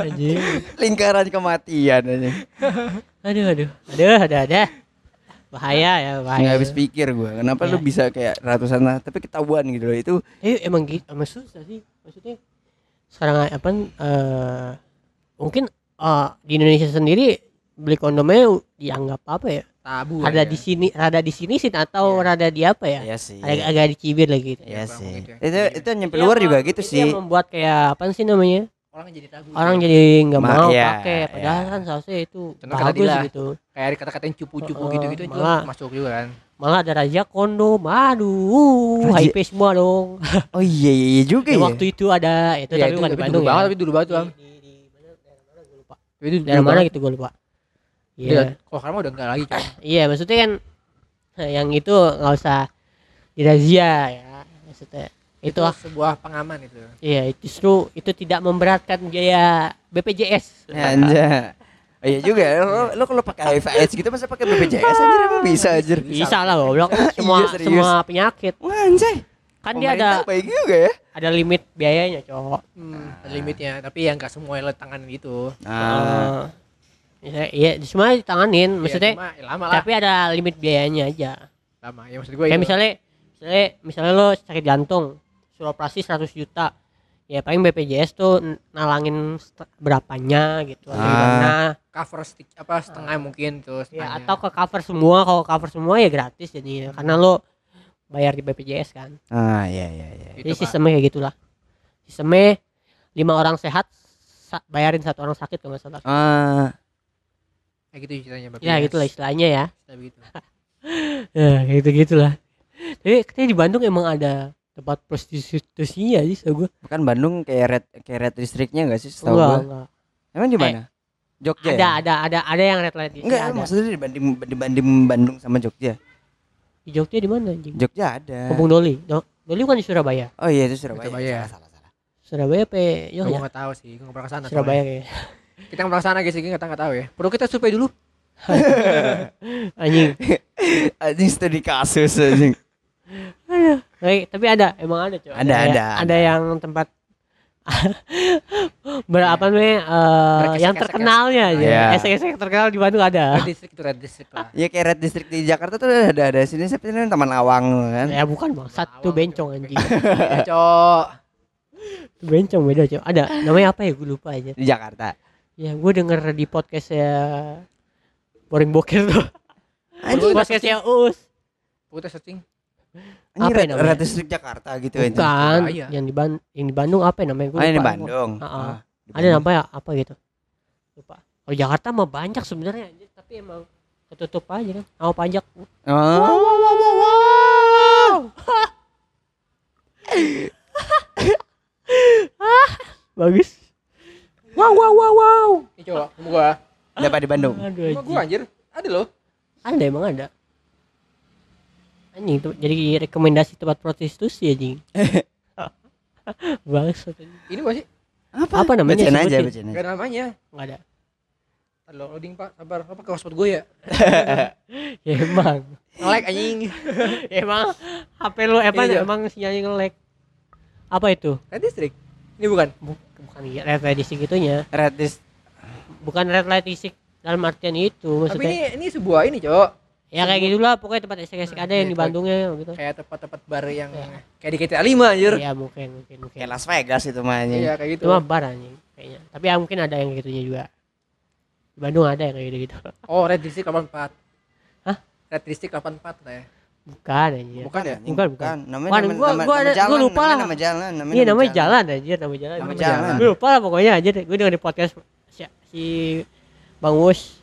anjing Lingkaran kematian aja. aduh aduh aduh ada ada bahaya ya bahaya Nggak habis pikir gua. Kenapa lu Iya. bisa kayak ratusan lah, tapi ketahuan gitu loh. Itu Eh emang gitu, emang susah sih. Maksudnya sekarang apa? eh mungkin eh, di Indonesia sendiri beli kondomnya dianggap apa ya? tabu rada aja. di sini rada di sini sih atau rada di apa ya Iya sih. agak, agak dicibir lagi gitu. Iya kurang sih. ya. Itu itu nyampe Iya, luar juga gitu Itu sih. yang membuat kayak apa sih namanya orang jadi tabu orang jadi nggak Ma- mau iya, pakai iya. padahal kan seharusnya itu Contoh kata bagus Dila. gitu kayak dikata-katain cupu-cupu Heeh, gitu-gitu itu malah- masuk juga kan malah ada raja kondom aduh Raja- hype semua dong Oh iya iya, iya juga Ya, ya. waktu itu ada itu Iya, tapi itu bukan di tapi Bandung dulu ya banget tapi dulu banget tuh Am. di, di, di mana gitu gue lupa Iya. iya Kalau udah enggak lagi, coy. iya maksudnya kan eh, yang itu nggak usah dirazia ya maksudnya itu ah, sebuah pengaman itu. iya justru itu tidak memberatkan biaya BPJS Anja. Oh iya juga. Lo, lo kalau pakai HIV AIDS gitu masa pakai BPJS anjir emang bisa anjir. bisa lah goblok semua Iya, serius. semua penyakit Wah anjay. kan dia ada baik juga ya. ada limit biayanya cowok Hmm, ada limitnya, tapi ya enggak semua lo tangan gitu. Ah. Eh, iya semua ditanganin maksudnya ya, cuma, ya lama lah. tapi ada limit biayanya aja Lama. Ya maksud gue kayak itu. misalnya misalnya misalnya lo sakit jantung suruh operasi 100 juta ya paling BPJS tuh nalangin berapanya gitu Ah. gimana cover stick apa setengah mungkin tuh ya setengahnya. atau ke cover semua kalau cover semua ya gratis jadi karena lo bayar di BPJS kan Ah iya iya iya. Gitu, jadi Pak. sistemnya kayak gitulah sistemnya lima orang sehat sa- bayarin satu orang sakit kalau nggak salah Ah kayak gitu ceritanya Bapak. ya gitulah istilahnya ya Istilah begitu. ya kayak gitu gitulah tapi katanya di Bandung emang ada tempat prostitusinya sih setahu gue bukan Bandung kayak red kayak red districtnya enggak sih setahu enggak. Emang di mana? Jogja. ada ya? ada ada ada yang red light di Enggak, ada. maksudnya dibanding dibanding Bandung sama Jogja. di Jogja di mana anjing Jogja ada. Kampung Doli Do- Doli bukan di Surabaya Oh iya itu Surabaya. Surabaya. Salah salah salah. Surabaya apa Gue Jogja nggak tahu sih, gue nggak pernah ke sana. Surabaya soalnya. kayak Kita nggak pernah ke sana guys, kita nggak tahu ya. Perlu kita survei dulu. anjing Anjing studi kasus anjing. Tapi- tapi ada emang ada coy Ada, ya- ada, ada yang tempat berapa namanya eh, Berkesek-kesek yang ya. terkenalnya aja Iya. esek-esek terkenal di Bandung ada Red district itu red district lah. Ya kayak red district di Jakarta tuh ada ada sini seperti Taman Lawang kan. ya bukan bang satu bencong Cok. anjing Ya, Cok. Bencong beda coy ada namanya apa ya gue lupa aja Di Jakarta. ya gue denger di podcast ya boring boker tuh Anjing. podcastnya Uus Putus searching. Anjing Apa ya namanya? red district Jakarta gitu anjing. bukan Surabaya. yang di Ban- yang di Bandung apa ya namanya gue Oh, ini di. Bandung. Ah, ah. Ah, di ada Bandung. namanya apa gitu lupa kalau Jakarta mah banyak sebenarnya anjir, tapi emang ketutup aja kan sama pajak Oh. bagus wow wow wow wow Ini coba, rumah gua. Ada apa di Bandung? aduh gua anjir. Ada loh. ada emang ada anjing tuh jadi rekomendasi tempat prostitusi anjing bagus Ini gua sih. Apa? Apa namanya? Bacain aja, bacain aja. Namanya. nggak ada Ada loading pak, sabar. Apa ke hotspot gue ya? ya emang Nge-lag anjing. ya emang HP lu apa Iya. emang sinyalnya nge-lag apa itu Red district. Ini bukan. Buk- bukan red light district itunya Red dis bukan red light district dalam artian itu Tapi maksudnya ini ini sebuah ini, Cok. Ya kayak gitulah pokoknya tempat esek-esek ada yang di Bandungnya gitu Kayak tempat-tempat bar yang Iya. kayak di GTA 5 anjir. ya mungkin mungkin mungkin kayak Las Vegas itu mah anjing. Iya, kayak gitu. cuma bar anjing kayaknya tapi ya mungkin ada yang kayak gitunya juga di Bandung ada yang kayak gitu gitu Oh, Red District 84. Hah? Red District 84 lah ya. bukan anjir Bukan ya? Bukan, bukan. Namanya nama, gua- nama, gua nama ada- jalan, gua lupa lah. nama jalan, namanya iya nama namanya jalan anjir nama jalan Nama jalan. gue lupa lah pokoknya aja gue denger di podcast si, si Bang Wus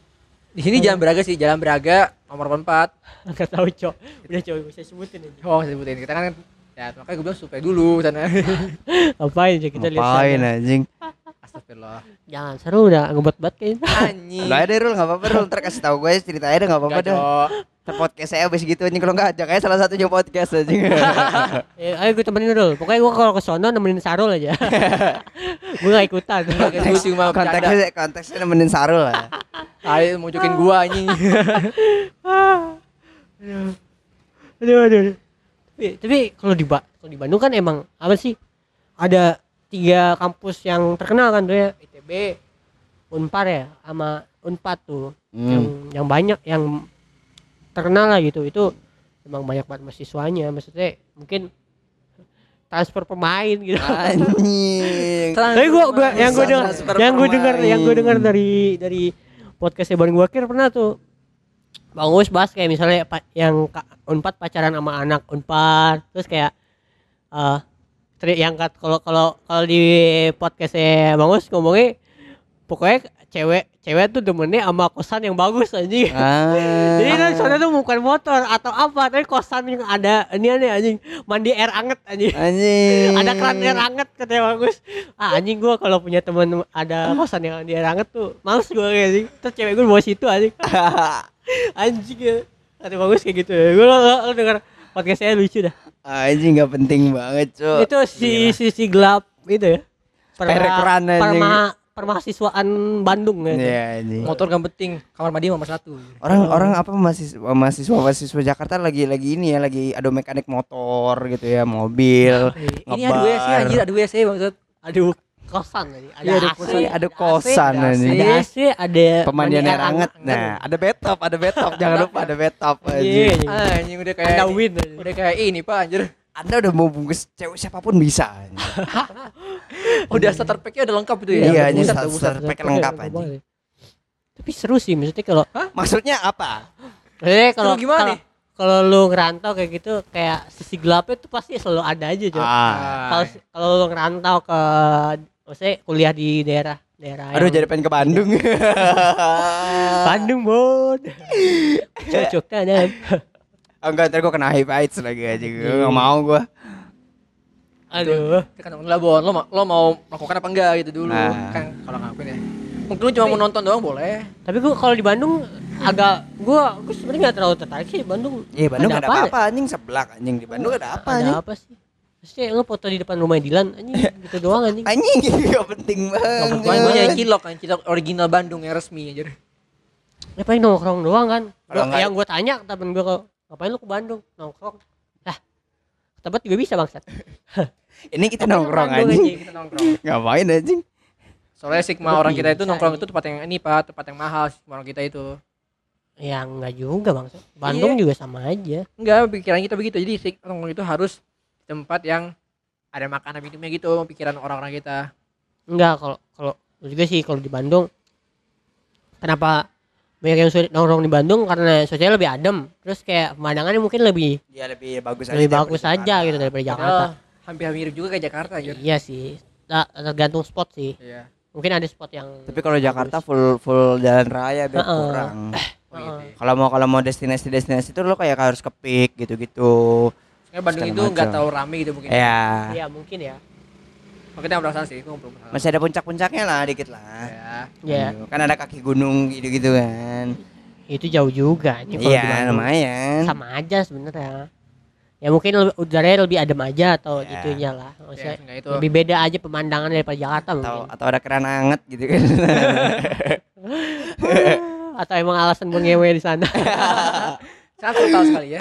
Di sini Jalan Braga sih, Jalan Braga nomor 84. nggak tahu cok udah cok bisa sebutin aja Oh, saya sebutin. Kita kan ya makanya gue bilang supaya dulu sana. ngapain aja kita lihat Ngapain anjing? Astagfirullah. jangan seru udah ngebet banget kayaknya Anjing. Lo ada Rul, enggak apa-apa Rul, ntar kasih tahu gue ceritanya deh enggak apa-apa. Ntar podcast saya abis gitu anjing kalau enggak ajak aja salah satunya podcast anjing. Eh, ayo gue temenin dulu. Pokoknya gue kalau ke sono nemenin Sarul aja. gue gak ikutan. Mah bercanda. konteksnya konteksnya nemenin Sarul lah. Ayo mau jokin gua anjing. aduh. Aduh, aduh. aduh. Tapi, tapi kalau di Ba- kalau di Bandung kan emang apa sih? Ada tiga kampus yang terkenal kan tuh ya. ITB, Unpar ya, sama Unpad tuh. Yang Hmm. yang banyak yang terkenal lah gitu. Itu emang banyak banget mahasiswanya. Maksudnya mungkin transfer pemain gitu. Anjing. Tapi gua, gua yang gue dengar yang gue dengar yang gue dengar dari dari podcastnya Boring Wakir pernah tuh bagus bahas kayak misalnya yang unpad pacaran sama anak unpad terus kayak eh tri- yang kat kalau kalau kalau di podcastnya bagus ngomongnya pokoknya cewek cewek tuh demennya sama kosan yang bagus anjing. Ah. jadi kan sana tuh bukan motor atau apa tapi kosan yang ada ini aneh anjing. Mandi air anget anjing. Anjing. ada keran air anget katanya bagus ah anjing gua kalau punya teman ada kosan yang mandi air anget tuh males gua kayak anjing. Terus cewek gua bawa situ anjing. Anjing ya. Kata bagus kayak gitu. Gua lo, lo, lo denger podcast saya lucu dah Anjing nggak penting banget, Cuk. itu si si si gelap itu ya Perek keran anjing. perma permahasiswaan Bandung ya Iya, anjing. Motor gak penting, kamar mandi nomor satu. Orang orang apa mahasiswa mahasiswa mahasiswa Jakarta lagi lagi ini ya lagi ada mekanik motor gitu ya mobil Ini ada WC anjir, ada WC maksud. aduh kosan tadi ada Iya, ada AC, kosan. ada kosan ada AC. ada AC ada pemandian mandi air hangat nah ada bathtub ada bathtub jangan lupa ada bathtub Iya, anjing iya. Anjing udah kayak ada win udah kayak ini Pak anjir. anda udah mau bungkus cewek siapa pun bisa anjing. Udah starter pack-nya udah lengkap itu ya. Iya, buset, starter pack lengkap Iya, boleh. tapi seru sih maksudnya kalau maksudnya apa eh kalau gimana kalau- nih? kalau lu ngerantau kayak gitu kayak sisi gelapnya tuh pasti selalu ada aja coba ah kalau kalau lu ngerantau ke maksudnya kuliah di daerah daerah aduh jadi pengen ke Bandung. Bandung bon cocoknya ada oh, enggak ntar gua kena HIV AIDS lagi aja. Gue nggak mau gua. Aduh. Kan lah Bon, lo, lo mau melakukan apa enggak gitu dulu. Nah. Kan kalau ngakuin ya. Mungkin lu cuma mau nonton doang boleh. tapi gua kalau di Bandung agak gua gua sebenarnya nggak terlalu tertarik sih di Bandung. Iya Bandung Ada ada apa? apa-apa anjing. Seblak anjing. Di Bandung ada apa ada anjing. apa sih Maksudnya lu foto di depan rumah Dilan anjing gitu doang anjing anjing gak penting Kebetulan gue banget nyari cilok kan, cilok original Bandung yang resmi anjir. Ya paling nongkrong doang kan. Gua- yang gue tanya ke temen gue ngapain lu ke Bandung nongkrong. Lah, tempat juga bisa bangsat. ini kita nongkrong Bandung, anjing Kita nongkrong. ngapain anjing Soalnya sigma orang kita itu nongkrong itu tempat yang ini Pak, tempat yang mahal sigma orang kita itu. Ya enggak juga. Bandung Iya. juga sama aja. Enggak, pikiran kita begitu. Jadi nongkrong itu harus tempat yang ada makanan minumnya gitu, pikiran orang-orang kita. Enggak kalau kalau juga sih kalau di Bandung kenapa banyak yang sulit nongkrong di Bandung karena sosialnya lebih adem. Terus kayak pemandangannya mungkin lebih ya lebih bagus lebih daripada bagus Jakarta. aja gitu daripada Jakarta. Padahal hampir mirip juga kayak Jakarta anjir. Iya sih. Nah, tergantung spot sih. Iya. Mungkin ada spot yang tapi kalau Jakarta full full jalan raya biar Heeh. kurang gitu ya. kalau mau kalau mau destinasi destinasi itu lo kayak harus ke peak gitu Soalnya Bandung itu nggak tahu rame gitu mungkin. ya Iya mungkin ya. Makanya belum sana sih, gue belum masih ada puncak-puncaknya lah dikit lah Ya. Ya, Gitu. kan ada kaki gunung gitu gitu kan itu jauh juga iya lumayan sama aja sebenarnya ya mungkin lebih, udaranya lebih adem aja atau Ya. itunya lah Ya, maksudnya enggak itu. lebih beda aja pemandangan daripada Jakarta atau mungkin atau ada keran anget gitu kan atau emang alasan mengewe di sana Sangat total sekali ya.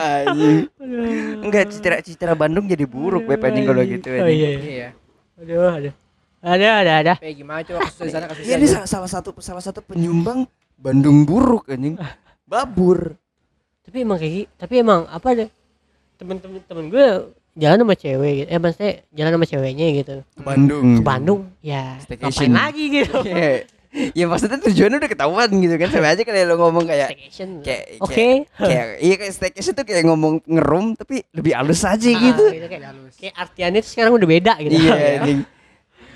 Enggak citra citra Bandung jadi buruk web anjing kalau gitu oh, anjing. iya, iya. Iya. aduh aduh ada ada ada Kayak gimana coba kasus di sana kasusnya. Iya, ini salah, salah satu salah satu penyumbang Bandung buruk anjing babur tapi emang kayak gitu tapi emang apa deh temen-temen temen gue jalan sama cewek gitu eh maksudnya jalan sama ceweknya gitu ke Bandung ke Bandung ya Staycation. ngapain lagi gitu Iya. ya maksudnya tujuannya udah ketahuan gitu kan sama aja kayak lo ngomong kayak staycation kayak oke kayak, kayak iya kayak staycation tuh kayak ngomong ngerum tapi lebih halus aja Ah, gitu kayak, kayak artiannya tuh sekarang udah beda gitu iya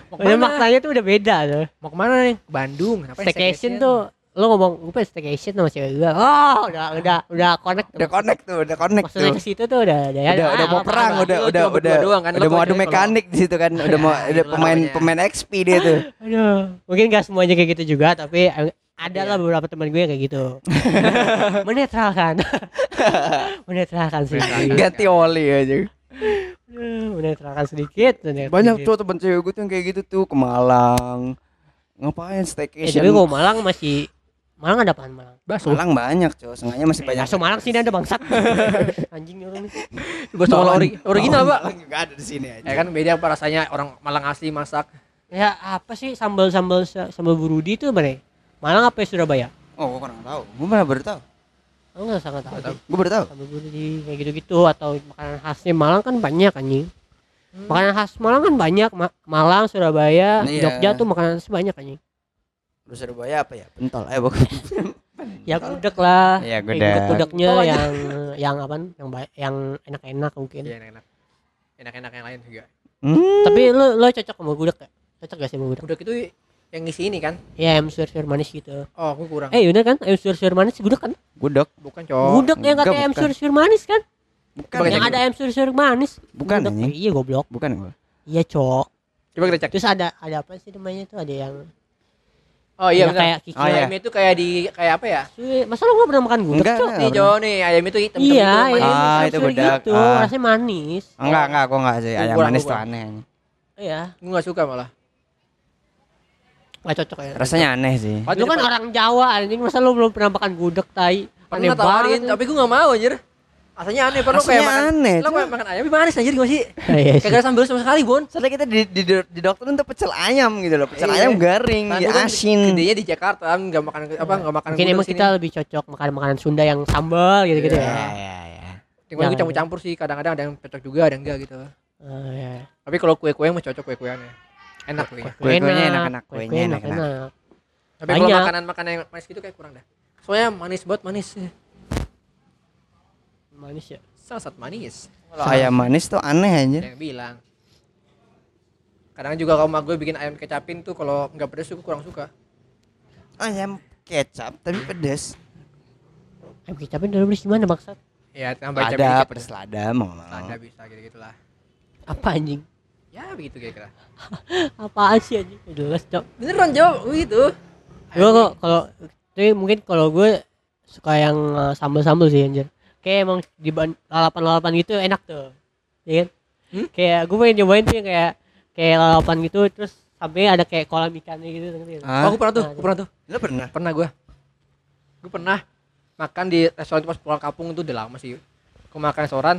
Mau Maksudnya ke mana? maknanya tuh udah beda tuh. Mau ke mana nih? Ke Bandung. Ngapain Staycation tuh lo ngomong gue pengen staycation sama cewek gue. Oh, udah udah udah connect. udah connect tuh udah connect Maksudnya tuh ke situ tuh udah udah udah ah, udah mau apa- perang udah udah udah doang kan, udah mau adu mekanik di situ kan udah mau Ya, ada itulah pemain pemain XP dia tuh Aduh, mungkin gak semuanya kayak gitu juga tapi eh, ada lah beberapa teman gue yang kayak gitu. Menetralkan. Menetralkan sedikit. ganti oli aja Menetralkan sedikit. menetralkan banyak tuh temen cewek gue tuh yang kayak gitu tuh ke Malang ngapain Eh, staycation tapi kalau Malang masih Malang ada apaan Malang? Bakso. Malang banyak cowok sengaja masih Eh, banyak bakso Malang sini ada bangsat. Anjing orang nih. Bakso Malang ori- original, Pak. Malang juga ada di sini aja Ya kan beda apa rasanya orang Malang asli masak. Ya apa sih sambal sambal sambal burudi itu mana? Malang apa ya Surabaya? oh gue kurang tahu gue malah baru tahu Aku nggak sangat tahu. sih. gue baru tahu Sambal burudi kayak gitu-gitu atau makanan khasnya Malang kan banyak anjing. Makanan khas Malang kan banyak, Ma- Malang, Surabaya, Iya. Jogja tuh makanan khas banyak anjing. Lu Surabaya apa ya pentol eh bukan ya gudeg lah Iya, Kayak gudeg. gudegnya Oh, iya. yang yang apa yang baik yang enak-enak mungkin Iya enak-enak. Enak-enak yang lain juga. Hmm. tapi lo lo cocok sama gudeg gak? cocok gak sih sama gudeg Udah itu yang ngisi ini kan? ya ayam suwir suwir manis gitu Oh, aku kurang. eh udah kan ayam suwir suwir manis gudeg kan Gudeg. bukan, Cok. gudeg yang enggak, kata ayam suwir suwir manis kan Bukan. Yang ada ayam suwir suwir manis Bukan, Gudeg. iya goblok Bukan gua. iya cok Coba kita cek. terus ada ada apa sih namanya tuh ada yang Oh iya benar. kayak kiki Oh, iya. Ayam itu kayak di kayak apa ya? Suwir. masa lo gak pernah makan gudeg Enggak, enggak. Nih, Cok, nih ayam itu hitam iya itu. ayam manis. Ah, itu gudeg. gitu Ah. rasanya manis Enggak, enggak, gua enggak sih. Ayam manis tuh aneh. iya Gue gak suka malah. gak cocok ya Rasanya aneh sih. Padahal lu kan orang Jawa anjing masa lu belum pernah makan gudeg tai aneh pernah tawarin, banget tapi gue gak mau anjir. Rasanya aneh, Rasanya kayak makan aneh, Lo kayak makan ayam manis anjir gimana sih? Iya sih. Kagak ada sambal sama sekali, Bon. Soalnya kita di di, di dokter tuh pecel ayam gitu loh. Pecel Iya. ayam garing, ya, gua asin. Gedenya di Jakarta, enggak makan apa enggak makan mungkin emang kita lebih cocok makan makanan Sunda yang sambal gitu gitu Iya. ya ya, ya. Cuma gue campur-campur sih, kadang-kadang ada yang cocok juga, ada yang enggak gitu. Oh, iya. Tapi kalau kue-kue mah cocok kue-kueannya. Enak kuenya. Kue-kuenya Enak, enak-enak, kuenya enak-enak. enak-enak. Tapi kalau makanan-makanan yang manis gitu kayak kurang dah. Soalnya manis banget manis. Manis ya Sangat manis. Kalau ayam manis tuh aneh aja. Yang bilang. Kadang juga kalau mak gue bikin ayam kecapin tuh kalau nggak pedes tuh gue kurang suka. Ayam kecap tapi pedes. ayam kecapin dulu beli gimana maksud Ya tambah Ada pedes lada mau bisa gitu-gitu lah. apa anjing Ya begitu kira-kira. apaan sih anjing Gak jelas cok Beneran jawab begitu. gue kok kalau tapi mungkin kalau gue suka yang uh, sambal-sambal sih anjir kayak emang di ban- lalapan-lalapan gitu enak tuh ya kan Hmm? kayak gue pengen nyobain tuh yang kayak kayak lalapan gitu terus sampai ada kayak kolam ikannya gitu ngerti? Ah, Oh, aku pernah tuh, Nah, aku pernah tuh. Lo pernah? Pernah gue. Gue pernah makan di restoran itu pas pulang kampung itu udah lama sih. Gue makan restoran,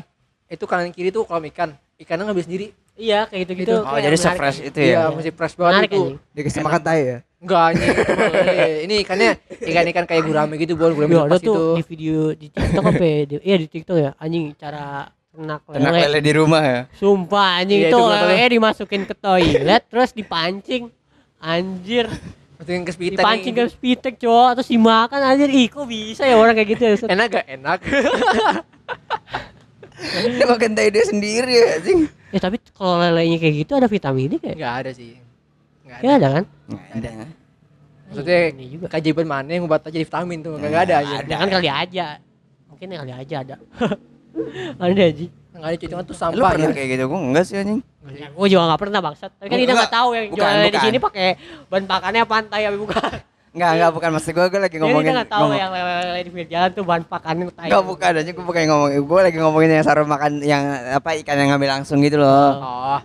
itu kanan kiri tuh kolam ikan. Ikannya ngambil sendiri. iya kayak gitu gitu Gitu. Oh, jadi se-fresh itu Iya, ya. masih fresh banget menarik itu. Dikasih makan tai ya? Enggak anjing. eh, ini ikannya ikan-ikan kayak gurame gitu, Bon. Gurame Yo, ada tuh di video di TikTok apa ya? Di- Iya di TikTok ya. Anjing cara ternak Ternak lele. lele di rumah ya. Sumpah anjing Iya, itu lele dimasukin ke toilet terus dipancing. Anjir, Masukin ke speedan dipancing nih. ke spitek cowok terus dimakan anjir. Ih, kok bisa ya orang kayak gitu ya? Enak gak? Enak. Dia makan tai dia sendiri ya, anjing. Ya tapi kalau lelenya kayak gitu ada vitaminnya kayak? Enggak ada sih. Enggak Ya ada. ada kan? Nggak ada. Maksudnya Ini juga. keajaiban mana yang buat aja vitamin tuh? Enggak ada aja. Ada kan kali aja. Mungkin kali aja ada. ada aja. Enggak ada cuci tangan tuh sampah pernah ya. kayak gitu? Gua enggak sih anjing. Ya, gue juga gak pernah bangsat. Tapi kan kita Enggak, nggak tahu yang bukan, jualan di sini pakai bahan pakannya pantai apa bukan. Enggak, enggak bukan maksud gua, gua lagi Jadi ngomongin. kita nggak tahu ngomong- yang di pinggir jalan tuh bahan pakannya tai. Enggak bukan aja gua bukan ngomong. Gua lagi ngomongin yang saru makan yang apa ikan yang ngambil langsung gitu loh. Oh,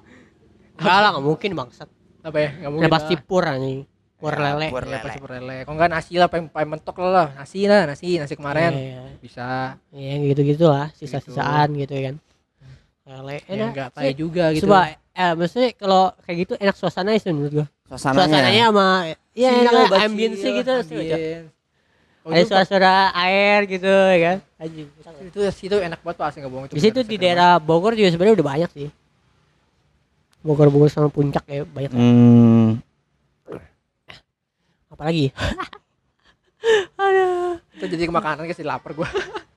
Enggak lah, nggak mungkin bangsat. Apa ya? Enggak mungkin. Udah pasti pur anjing. Pur Ya, lele. pur. Iya, lele. pasti pur lele. Kalau enggak nasi lah, paling, paling mentok lah, lah. Nasi lah, nasi, nasi kemarin. Iya, Bisa. iya, iya, gitu-gitu lah, sisa-sisaan gitu kan. Lele Ya, enak. enggak sih. pakai juga gitu. Coba, eh, maksudnya kalau kayak gitu enak suasananya sih menurut gua. Suasananya. Suasananya sama ya Chill, enak ambience gitu. sih, ambience. Oh, Ada suara-suara air gitu ya kan. Anjing. itu situ enak banget asli nggak bohong itu. Di situ di daerah Bogor juga sebenarnya udah banyak sih. Bogor Bogor sama puncak ya banyak. Hmm. Apalagi? Aduh. Itu jadi makanan guys, lapar gua.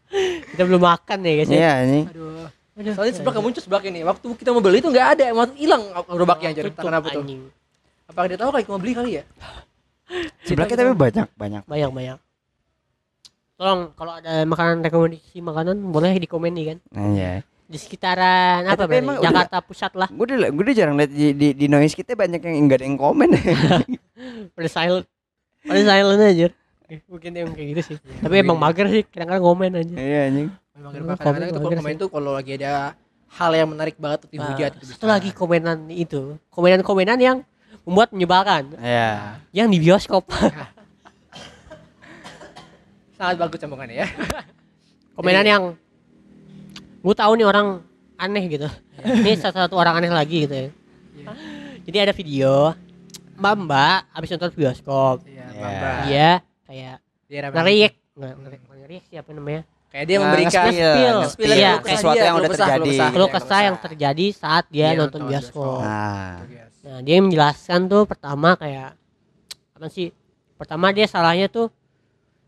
Kita belum makan ya guys. ya. Iya. Aduh. Aduh. Soalnya sebelah kamu muncul sebelah ini. Waktu kita mau beli itu nggak ada, emang hilang gerobaknya Entah kenapa tuh. anjing. Apa dia tahu kali mau beli kali ya? Sebelah kita tapi banyak, banyak. Banyak banyak. Tolong kalau ada makanan rekomendasi makanan boleh di komen nih kan. Iya. Di sekitaran Eh, apa tapi berarti? emang udah- Jakarta Pusat lah. Gue udah, gue udah jarang liat di, di, di noise kita banyak yang enggak ada yang komen. Pada silent. Pada silent aja. Mungkin emang kayak gitu sih. Tapi emang mager sih kadang-kadang komen aja. Iya anjing. Memang Iya, kadang-kadang komen- itu kalau komen itu kalau lagi ada hal yang menarik banget tuh Nah, dihujat itu satu lagi komenan itu. Komenan-komenan yang membuat menyebalkan. Iya. Yang di bioskop. sangat bagus sambungannya ya. komenan Jadi- yang gue tahu nih orang aneh gitu ini salah satu orang aneh lagi gitu ya Iya. jadi ada video mbak mbak abis nonton bioskop Iya, Iya. Bamba. dia kayak ngeriak nggak ngeriak siapa namanya Kayak dia Nah, memberikan Spill. nge-spill Iya, kesah sesuatu yang udah terjadi. keluh Iya, kesah yang terjadi saat dia Iya, nonton bioskop. Nah. Nah dia menjelaskan tuh pertama kayak apa sih pertama dia salahnya tuh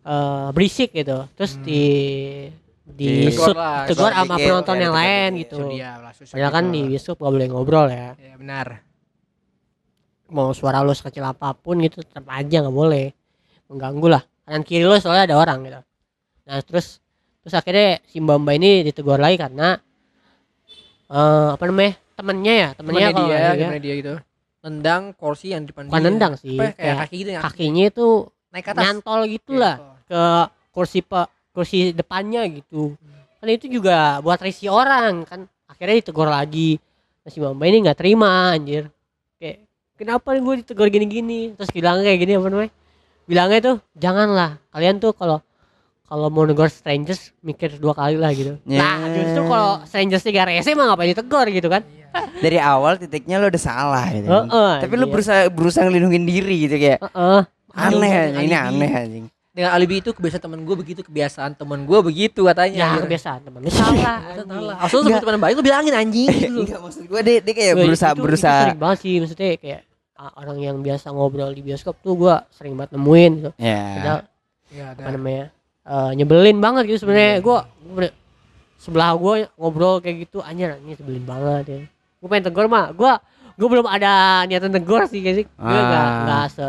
eh, berisik gitu terus Hmm. di di shoot tegur sama penonton ya, yang lain gitu Iya, padahal kan di bioskop gak boleh ngobrol ya Ya, benar. mau suara lu sekecil apa pun gitu tetap aja nggak boleh mengganggu lah kanan kiri lu soalnya ada orang gitu nah terus terus akhirnya si mbak mbak ini ditegur lagi karena eh apa namanya temennya ya temennya Temennya dia, ya, temennya dia gitu. Nendang kursi yang di depan bukan dia. nendang sih Apa ya, kayak kayak kaki gitu ya. kakinya itu Naik ke atas. nyantol gitu lah ke kursi pe, kursi depannya gitu kan itu juga buat risi orang kan akhirnya ditegur lagi nah, si mbak ini nggak terima anjir kayak kenapa gue ditegur gini-gini terus bilang kayak gini apa namanya bilangnya tuh janganlah kalian tuh kalau kalau mau negor strangers mikir dua kali lah gitu nah Ya. justru kalau strangers tiga rese mah ngapain ditegur gitu kan Dari awal titiknya lo udah salah gitu. kan. Heeh, Tapi lo anjir. berusaha berusaha ngelindungin diri gitu kayak Heeh. aneh Dengan anjing, ini aneh anjing. Dengan alibi itu kebiasaan temen gue begitu, kebiasaan temen gue begitu katanya. ya Anjir. kebiasaan temen lu salah Itu anjing. salah. Asal lu sebagai teman baik lu bilangin anjing gitu. Enggak maksud gue dia, dia kayak berusaha itu- itu berusaha sering banget sih maksudnya kayak ah, orang yang biasa ngobrol di bioskop tuh gua sering banget nemuin gitu. ya. Padahal Iya, apa ada. namanya eh, nyebelin banget gitu sebenarnya Iya. gua gua bener- sebelah gua ngobrol kayak gitu anjir ini sebelin banget ya gua pengen tegur mah gua gua belum ada niatan tegur sih kayak sih gua nggak Ah. nggak se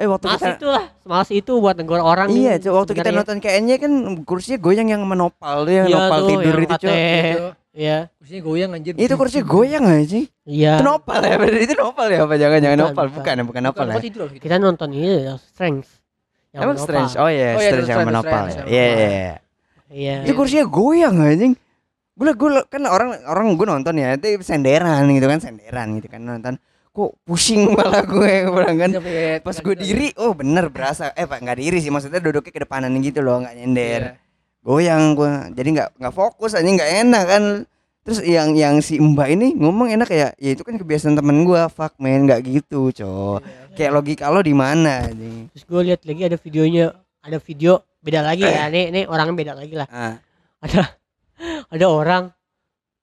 Eh waktu malas kita itu lah semalas itu buat negur orang Iya, nih Cok, waktu kita nonton kayaknya kan kursinya goyang yang menopal tuh yang Iya nopal tuh, tidur yang itu, Cok. kate- Itu iya kursinya goyang anjir. Itu kursinya goyang aja sih. iya Itu nopal ya, berarti itu nopal ya apa jangan jangan Bukan, nopal, bukan. bukan, bukan nopal ya. Gitu. kita nonton ini ya, strength yang Emang menopal. strange. Oh iya, Oh iya, strange yang menopal. Ya. Iya, menopal. iya, iya. iya Itu kursinya goyang anjing. Gue gue kan orang orang gue nonton ya, itu senderan gitu kan, senderan gitu kan nonton. Kok pusing malah gue bilang kan. Pas gue diri, oh bener berasa. Eh pak nggak diri sih, maksudnya duduknya ke depanan gitu loh, nggak nyender. Iya. Goyang gue, jadi nggak nggak fokus aja nggak enak kan. Terus yang yang si Mbak ini ngomong enak kayak, ya itu kan kebiasaan temen gue, fuck man nggak gitu, cowok. Kayak logika lo di mana terus gue lihat lagi ada videonya ada video beda lagi ya nih nih orangnya beda lagi lah Ah, ada ada orang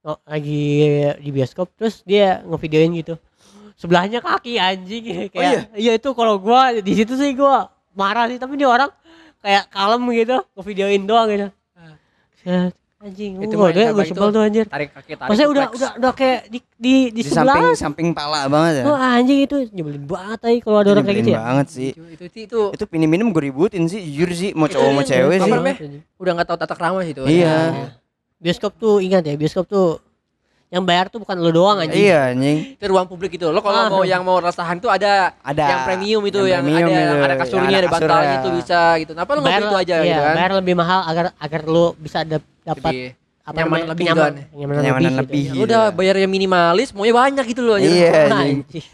oh, lagi di bioskop terus dia ngevideoin gitu sebelahnya kaki anjing kayak iya? itu kalau gua di situ sih gua marah sih tapi dia orang kayak kalem gitu ngevideoin doang gitu Set, anjing Itu gua udah gua sebel tuh anjir tarik kaki tarik. maksudnya udah udah udah kayak di di di, di sebelah samping samping pala banget ya. Tuh anjing itu nyebelin banget aja kalau ada orang kayak gitu Nyebelin ya banget sih. Itu itu itu, itu Itu pini minum gue ributin sih, jujur sih, mau Itu cowok mau cewek sih. udah nggak tahu tata krama sih itu. Iya. bioskop tuh ingat ya bioskop tuh yang bayar tuh bukan lu doang anjing Iya anjing. Itu ruang publik itu. Lo kalau Ah. mau yang mau rasahan tuh ada Ada yang premium itu yang, premium ada itu, ada kasurnya, yang ada bantalnya itu bisa gitu. Kenapa lo bayar beli itu aja iya, gitu kan? bayar lebih mahal agar agar lu bisa dap- dapat Lebih apa nyaman lebih gitu kan. kenyamanan Kenyamanan lebih, lebih. gitu. Ya udah bayar yang minimalis, maunya banyak gitu loh. Iya, Ah, anjing. anjing.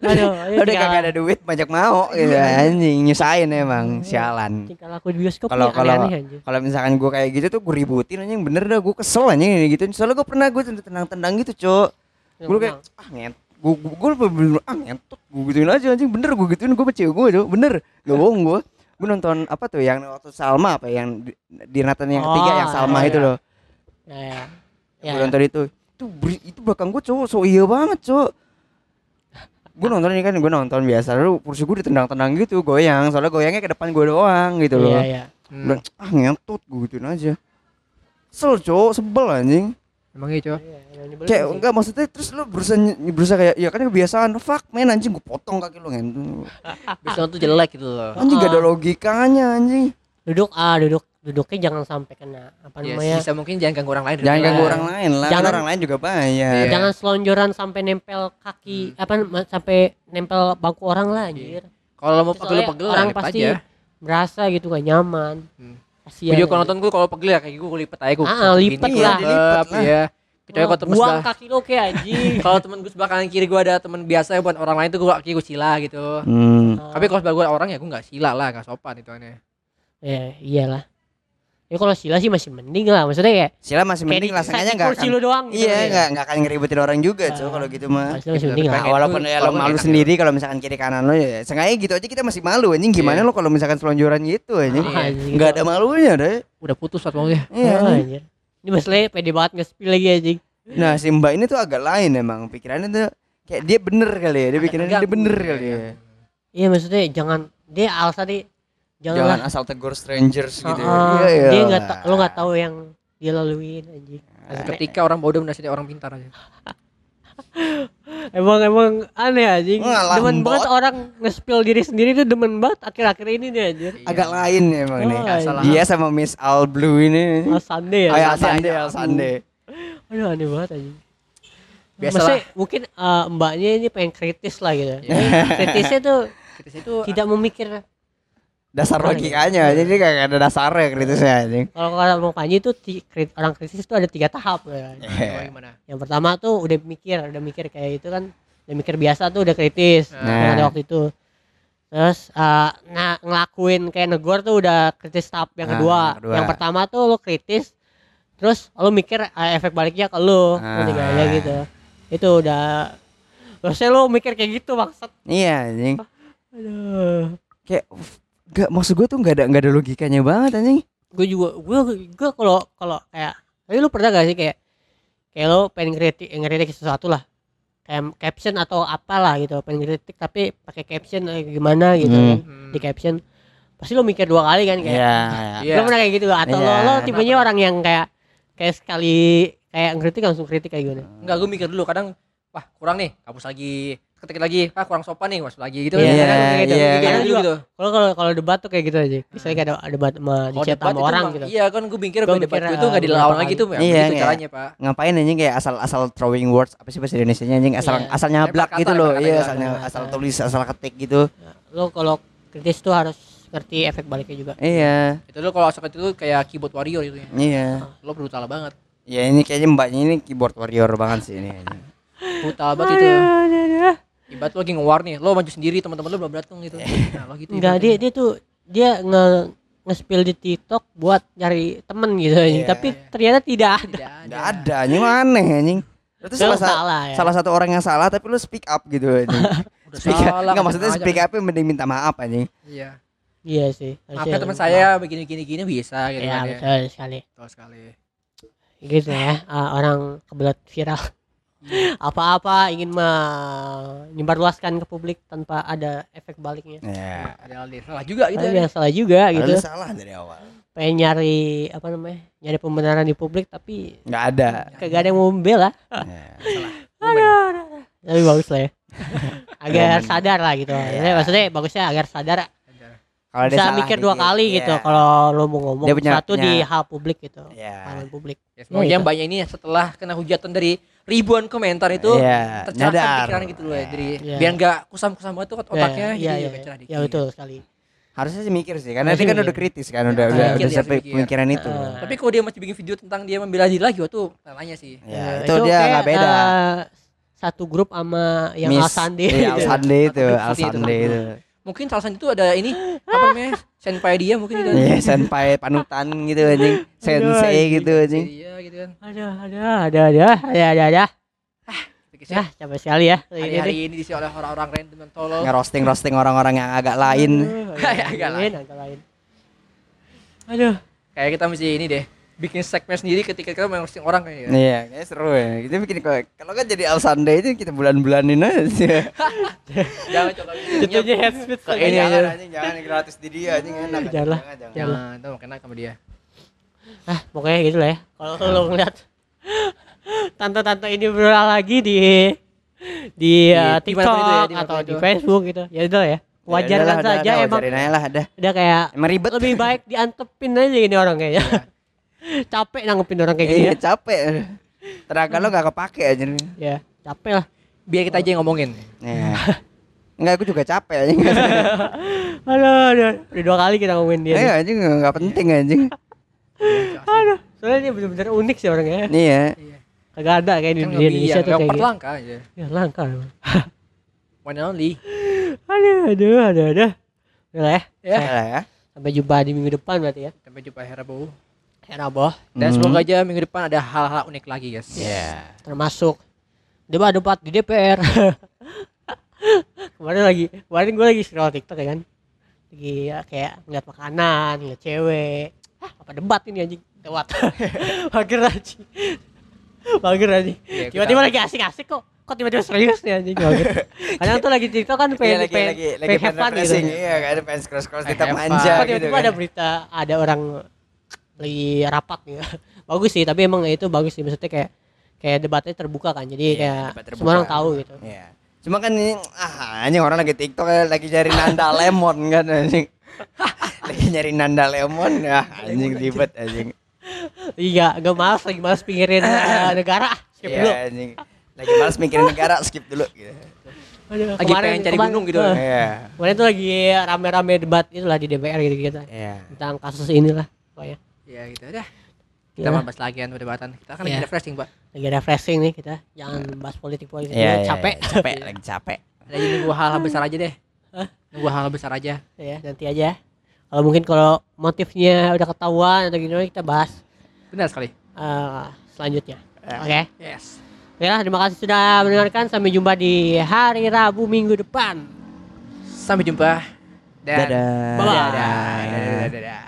Aduh, Lo udah kagak ada duit banyak mau. Gitu anjing, nyusahin emang, sialan. tinggal aku di bioskop Kalau- kalau-. Kalau misalkan gue kayak gitu tuh gue ributin anjing. Bener dah gue kesel anjing ini gitu. Soalnya gue pernah gue tendang-tendang gitu, Cok. Gue kayak ah nget. Gue gue bener ah ngentot gue gituin aja anjing. Bener gue gituin gue cewek gue tuh bener gak bohong gue gue nonton apa tuh yang waktu Salma apa yang di, di Nathan yang ketiga Oh, yang Salma iya, itu iya. loh. Ya, ya. Ya, gue nonton itu. Itu itu belakang gue cowok so iya banget cowok gue nonton ini kan gue nonton biasa lalu kursi gue ditendang-tendang gitu goyang soalnya goyangnya ke depan gue doang gitu loh iya, iya. Hmm. bilang ah ngentot gue gituin aja Kesel cowok sebel anjing Emang. Iya, yang nyebelin kayak sih. enggak maksudnya terus lu berusaha berusaha kayak ya kan kebiasaan fuck men anjing gue potong kaki lu ngentot Bisa tuh jelek gitu loh. anjing gak ada Ah. logikanya anjing duduk ah duduk duduknya jangan sampai kena apa Ya, namanya bisa mungkin jangan ganggu orang lain. jangan Iya. ganggu orang lain lah Jangan- orang lain juga bayar Iya. jangan selonjoran sampai nempel kaki apa ma- sampai nempel bangku orang lah anjir Kalau mau pegel-pegel orang lipet pasti aja. berasa gitu gak nyaman Hmm. Video kalau nonton gue kalau pegel ya kayak gue lipet aja gue. Ah, lipet lah. Dilipet lah. Iya. Kecuali kalau temen buang kaki lo kayak anjing kalau temen gue sebelah kanan kiri gue ada temen biasa buat orang lain tuh gue kaki gue sila gitu. hmm. Tapi kalau sebelah gue orang ya gue nggak sila lah, nggak sopan itu aneh. ya iyalah ya kalau sila sih masih mending lah maksudnya ya Sila masih kayak mending di- lah sengaja di nggak kursi akan lu doang gitu iya ya. nggak nggak akan ngeributin orang juga Ah. cuy kalau gitu mah Masih masih Gitu, mending tapi lah Nah, walaupun ya lo kalau malu enak sendiri kalau misalkan kiri kanan lo ya sengaja gitu aja kita masih malu anjing gimana Iya. lo kalau misalkan selonjoran gitu anjing Ah, anjing. nggak ada malunya deh Udah putus saat maunya. iya Ah, anjing. anjir. ini masalahnya pede banget nge-spill lagi anjing nah si mbak ini tuh agak lain emang pikirannya tuh kayak dia bener kali ya dia pikirannya dia bener iya, kali iya. ya iya maksudnya jangan dia alasan nih jangan, Jangan asal tegur strangers gitu. Ah, ah, Iya, dia iya nggak lah. ta- lo nggak tahu yang dia laluin anjing ketika orang bodoh menasihati orang pintar aja emang emang aneh anjing Ngalah demen bot. banget orang nge-spill diri sendiri tuh demen banget akhir-akhir ini nih anjir agak lain ya emang nih. Oh, salah. Dia sama Miss Al Blue ini. Al Sunday ya Ayah Sunday. Sunday, Al Sunday. aduh aneh banget anjing Biasalah. Maksudnya mungkin eh, mbaknya ini pengen kritis lah gitu Tapi kritisnya tuh kritis itu tidak memikir Dasar logikanya, jadi kayak ada dasarnya kritisnya anjing. kalau kalau mau Panji tuh ti- krit- orang kritis itu ada tiga tahap ya. Coba gimana yang pertama tuh udah mikir udah mikir kayak itu kan udah mikir biasa tuh udah kritis Nah. ada waktu itu terus eh, nah ngelakuin kayak negor tuh udah kritis tahap yang Nah, kedua. yang kedua. yang pertama tuh lo kritis terus lo mikir eh, efek baliknya ke lo Ah. gak? Ya gitu itu udah Harusnya lo mikir kayak gitu maksud Iya anjing. Aduh Kayak Gak maksud gue tuh gak ada gak ada logikanya banget anjing. gue juga gue gue kalau kalau kayak tapi lu pernah gak sih kayak kayak lo pengen ngeritik ngeritik sesuatu lah kayak caption atau apalah gitu pengen ngeritik tapi pakai caption eh, gimana gitu Hmm. kan di caption pasti lo mikir dua kali kan kayak Iya. Iya. lo pernah kayak gitu gak? atau lo Iya. lo tipenya orang yang kayak kayak sekali kayak ngeritik langsung kritik kayak gimana enggak gue mikir dulu kadang wah kurang nih hapus lagi ketik lagi ah kurang sopan nih masuk lagi gitu Iya, Kadang iya, kayak gitu, iya. mikir Kadang dulu juga gitu kalau kalau kalau debat tuh kayak gitu aja misalnya kayak ada debat sama di Kalau chat sama itu orang gitu Iya kan gue mikir gue debat tuh nggak eh, dilawan lagi tuh ya Iya, iya. caranya pak Ngapain anjing kayak asal asal throwing words apa sih bahasa Indonesia anjing asal Iya. asal nyablak gitu loh. Iya, gitu. asal Nah, asal tulis asal ketik gitu. lo kalau kritis tuh harus ngerti efek baliknya juga Iya. itu lo kalau asal itu kayak keyboard warrior itu ya Iya. lo brutal banget Ya ini kayaknya mbaknya ini keyboard warrior banget sih ini. brutal banget itu ibarat lagi nge-war nih lo maju sendiri teman-teman lo belum datang gitu nah lo gitu Enggak dia dia tuh dia nge nge-spill di TikTok buat nyari temen gitu anjing. Iya, Tapi iya. ternyata tidak ada. tidak Enggak ada anjing aneh anjing. Itu salah, sa- salah ya. salah satu orang yang salah tapi lu speak up gitu anjing. udah speak up. Enggak maksudnya aja. speak up mending minta maaf anjing. iya Iya sih. maafnya teman saya begini gini gini bisa gitu Ya kan ya betul sekali. betul sekali Gitu ya. ah, orang kebelet viral. Apa-apa ingin menyebarluaskan ke publik tanpa ada efek baliknya. Ya. ada hal salah juga gitu Padahal ya yang salah juga gitu. Salah dari awal. Pengen nyari apa namanya? Nyari pembenaran di publik tapi Enggak ada. kagak ada yang mau membela. Ya. Tapi bagus lah ya. agar sadar lah gitu. Iya. Maksudnya, maksudnya bagusnya agar sadar Kalau dia bisa salah mikir dua kali iya. gitu kalau lo mau ngomong Dia punya- satu di hal publik gitu. Iya. Hal publik. ya, semoga Ya, yang banyak ini setelah kena hujatan dari ribuan komentar itu Iya, tercerahkan nyadar. pikiran gitu loh ya jadi Iya. biar nggak kusam-kusam banget tuh otaknya Ya, jadi iya, agak iya, cerah dikit ya betul sekali. Harusnya sih mikir sih, karena dia kan udah kritis kan, udah Ya, udah, mikir, udah sampai pemikiran itu. Heeh. tapi kalau dia masih bikin video tentang dia membela diri lagi waktu tanya sih Ya, Ya, itu, dia nggak beda. eh, satu grup sama yang Miss- Al Sandi. Iya, Al gitu. Sandi itu, Satu Al seperti itu. Itu. mungkin satu itu ada ini apa namanya senpai dia mungkin itu Iya, senpai panutan gitu anjing. Sensei gitu anjing. Gitu kan Ada, ada, ada, ada, ada, ada, ada. Ya, capek sekali ya. hari-hari ini diisi oleh orang-orang random yang tolol Ngerosting-rosting orang-orang yang agak lain. Aduh, Agak agak lain. agak lain. Aduh, kayak kita mesti ini deh bikin segmen sendiri ketika kita mau roasting orang kayaknya Iya, kayaknya seru ya. Kita bikin kok kalau kan jadi Al Sandi itu kita bulan-bulanin aja. jangan coba jatuhnya head speech Ke ini jangan aja. anjing, jangan gratis di dia anjing enak. Jangan jangan. jangan tuh kena sama dia Ah, pokoknya gitu lah ya. Kalau lo ngeliat tante-tante ini berulang lagi di di uh, Di- di mana pun TikTok itu ya, di mana pun atau di. Facebook gitu. Ya udah ya. Wajar Ya kan udah lah, saja udah, emang wajarin aja lah, ada. udah kayak Emang ribet. lebih baik diantepin aja ini orang kayaknya. capek nanggepin orang kayak gini Iya, ya. capek. Tenaga lo gak kepake aja nih. Ya, capek lah. biar kita aja yang ngomongin Iya. Enggak, aku juga capek anjing. Aduh, aduh. Udah dua kali kita ngomongin dia. Iya, anjing enggak penting anjing. Aduh, soalnya dia bener-bener unik sih orangnya. Iya. Iya. Kagak ada kayak di kan di Indonesia tuh kayak gitu. langka aja Ya langka. one and only Aduh, aduh, aduh, aduh. Udah lah ya. ya Ya. ya. Sampai jumpa di minggu depan berarti ya. sampai jumpa hari Rabu Ya, boh. dan Hmm. semoga aja minggu depan ada hal-hal unik lagi guys Iya. termasuk debat-debat di DPR. kemarin lagi, kemarin gue lagi scroll TikTok ya kan, lagi ya, kayak ngeliat makanan, ngeliat cewek, Hah, apa debat ini anjing, lewat, mager anjing, mager anjing. Iya, kita- Tiba-tiba lagi asik-asik kok, kok tiba-tiba serius nih anjing gitu. kadang tuh lagi TikTok kan Iya pengen lagi pengen, lagi lagi pengen pengen have fun gitu. Iya kan pengen Pengen tetap have manja. Kok gitu tiba-tiba ada berita ada orang lagi rapat nih. Bagus sih tapi emang itu bagus sih. Maksudnya kayak kayak debatnya terbuka kan. Jadi Iya, kayak semua orang tahu gitu. Iya. Cuma kan ini ah anjing orang lagi TikTok lagi cari nanda lemon kan anjing. Lagi nyari nanda lemon ya anjing ribet anjing. iya gak malas lagi malas pingirin eh, negara skip Iya dulu anjing. Lagi males mikirin negara skip dulu gitu. Aduh, Lagi pengen cari gunung gitu. eh, Iya. kemarin tuh lagi rame-rame debat itulah di DPR gitu gitu Iya. tentang kasus inilah pokoknya Ya gitu dah. Kita mau bahas lagi kan perdebatan. Kita kan lagi Iya. refreshing, Pak. lagi refreshing nih kita jangan bahas politik politik Iya, iya, capek capek lagi capek. Lagi nunggu hal-hal besar aja deh. Hah? Nunggu hal-hal besar aja. ya nanti aja kalau mungkin kalau motifnya udah ketahuan atau gimana kita bahas Benar sekali. eh, selanjutnya Ya. oke Yes. ya terima kasih sudah mendengarkan sampai jumpa di hari Rabu minggu depan Sampai jumpa. Dan Dadah. Bye-bye. Dadah. Dadah. Dadah. Dadah.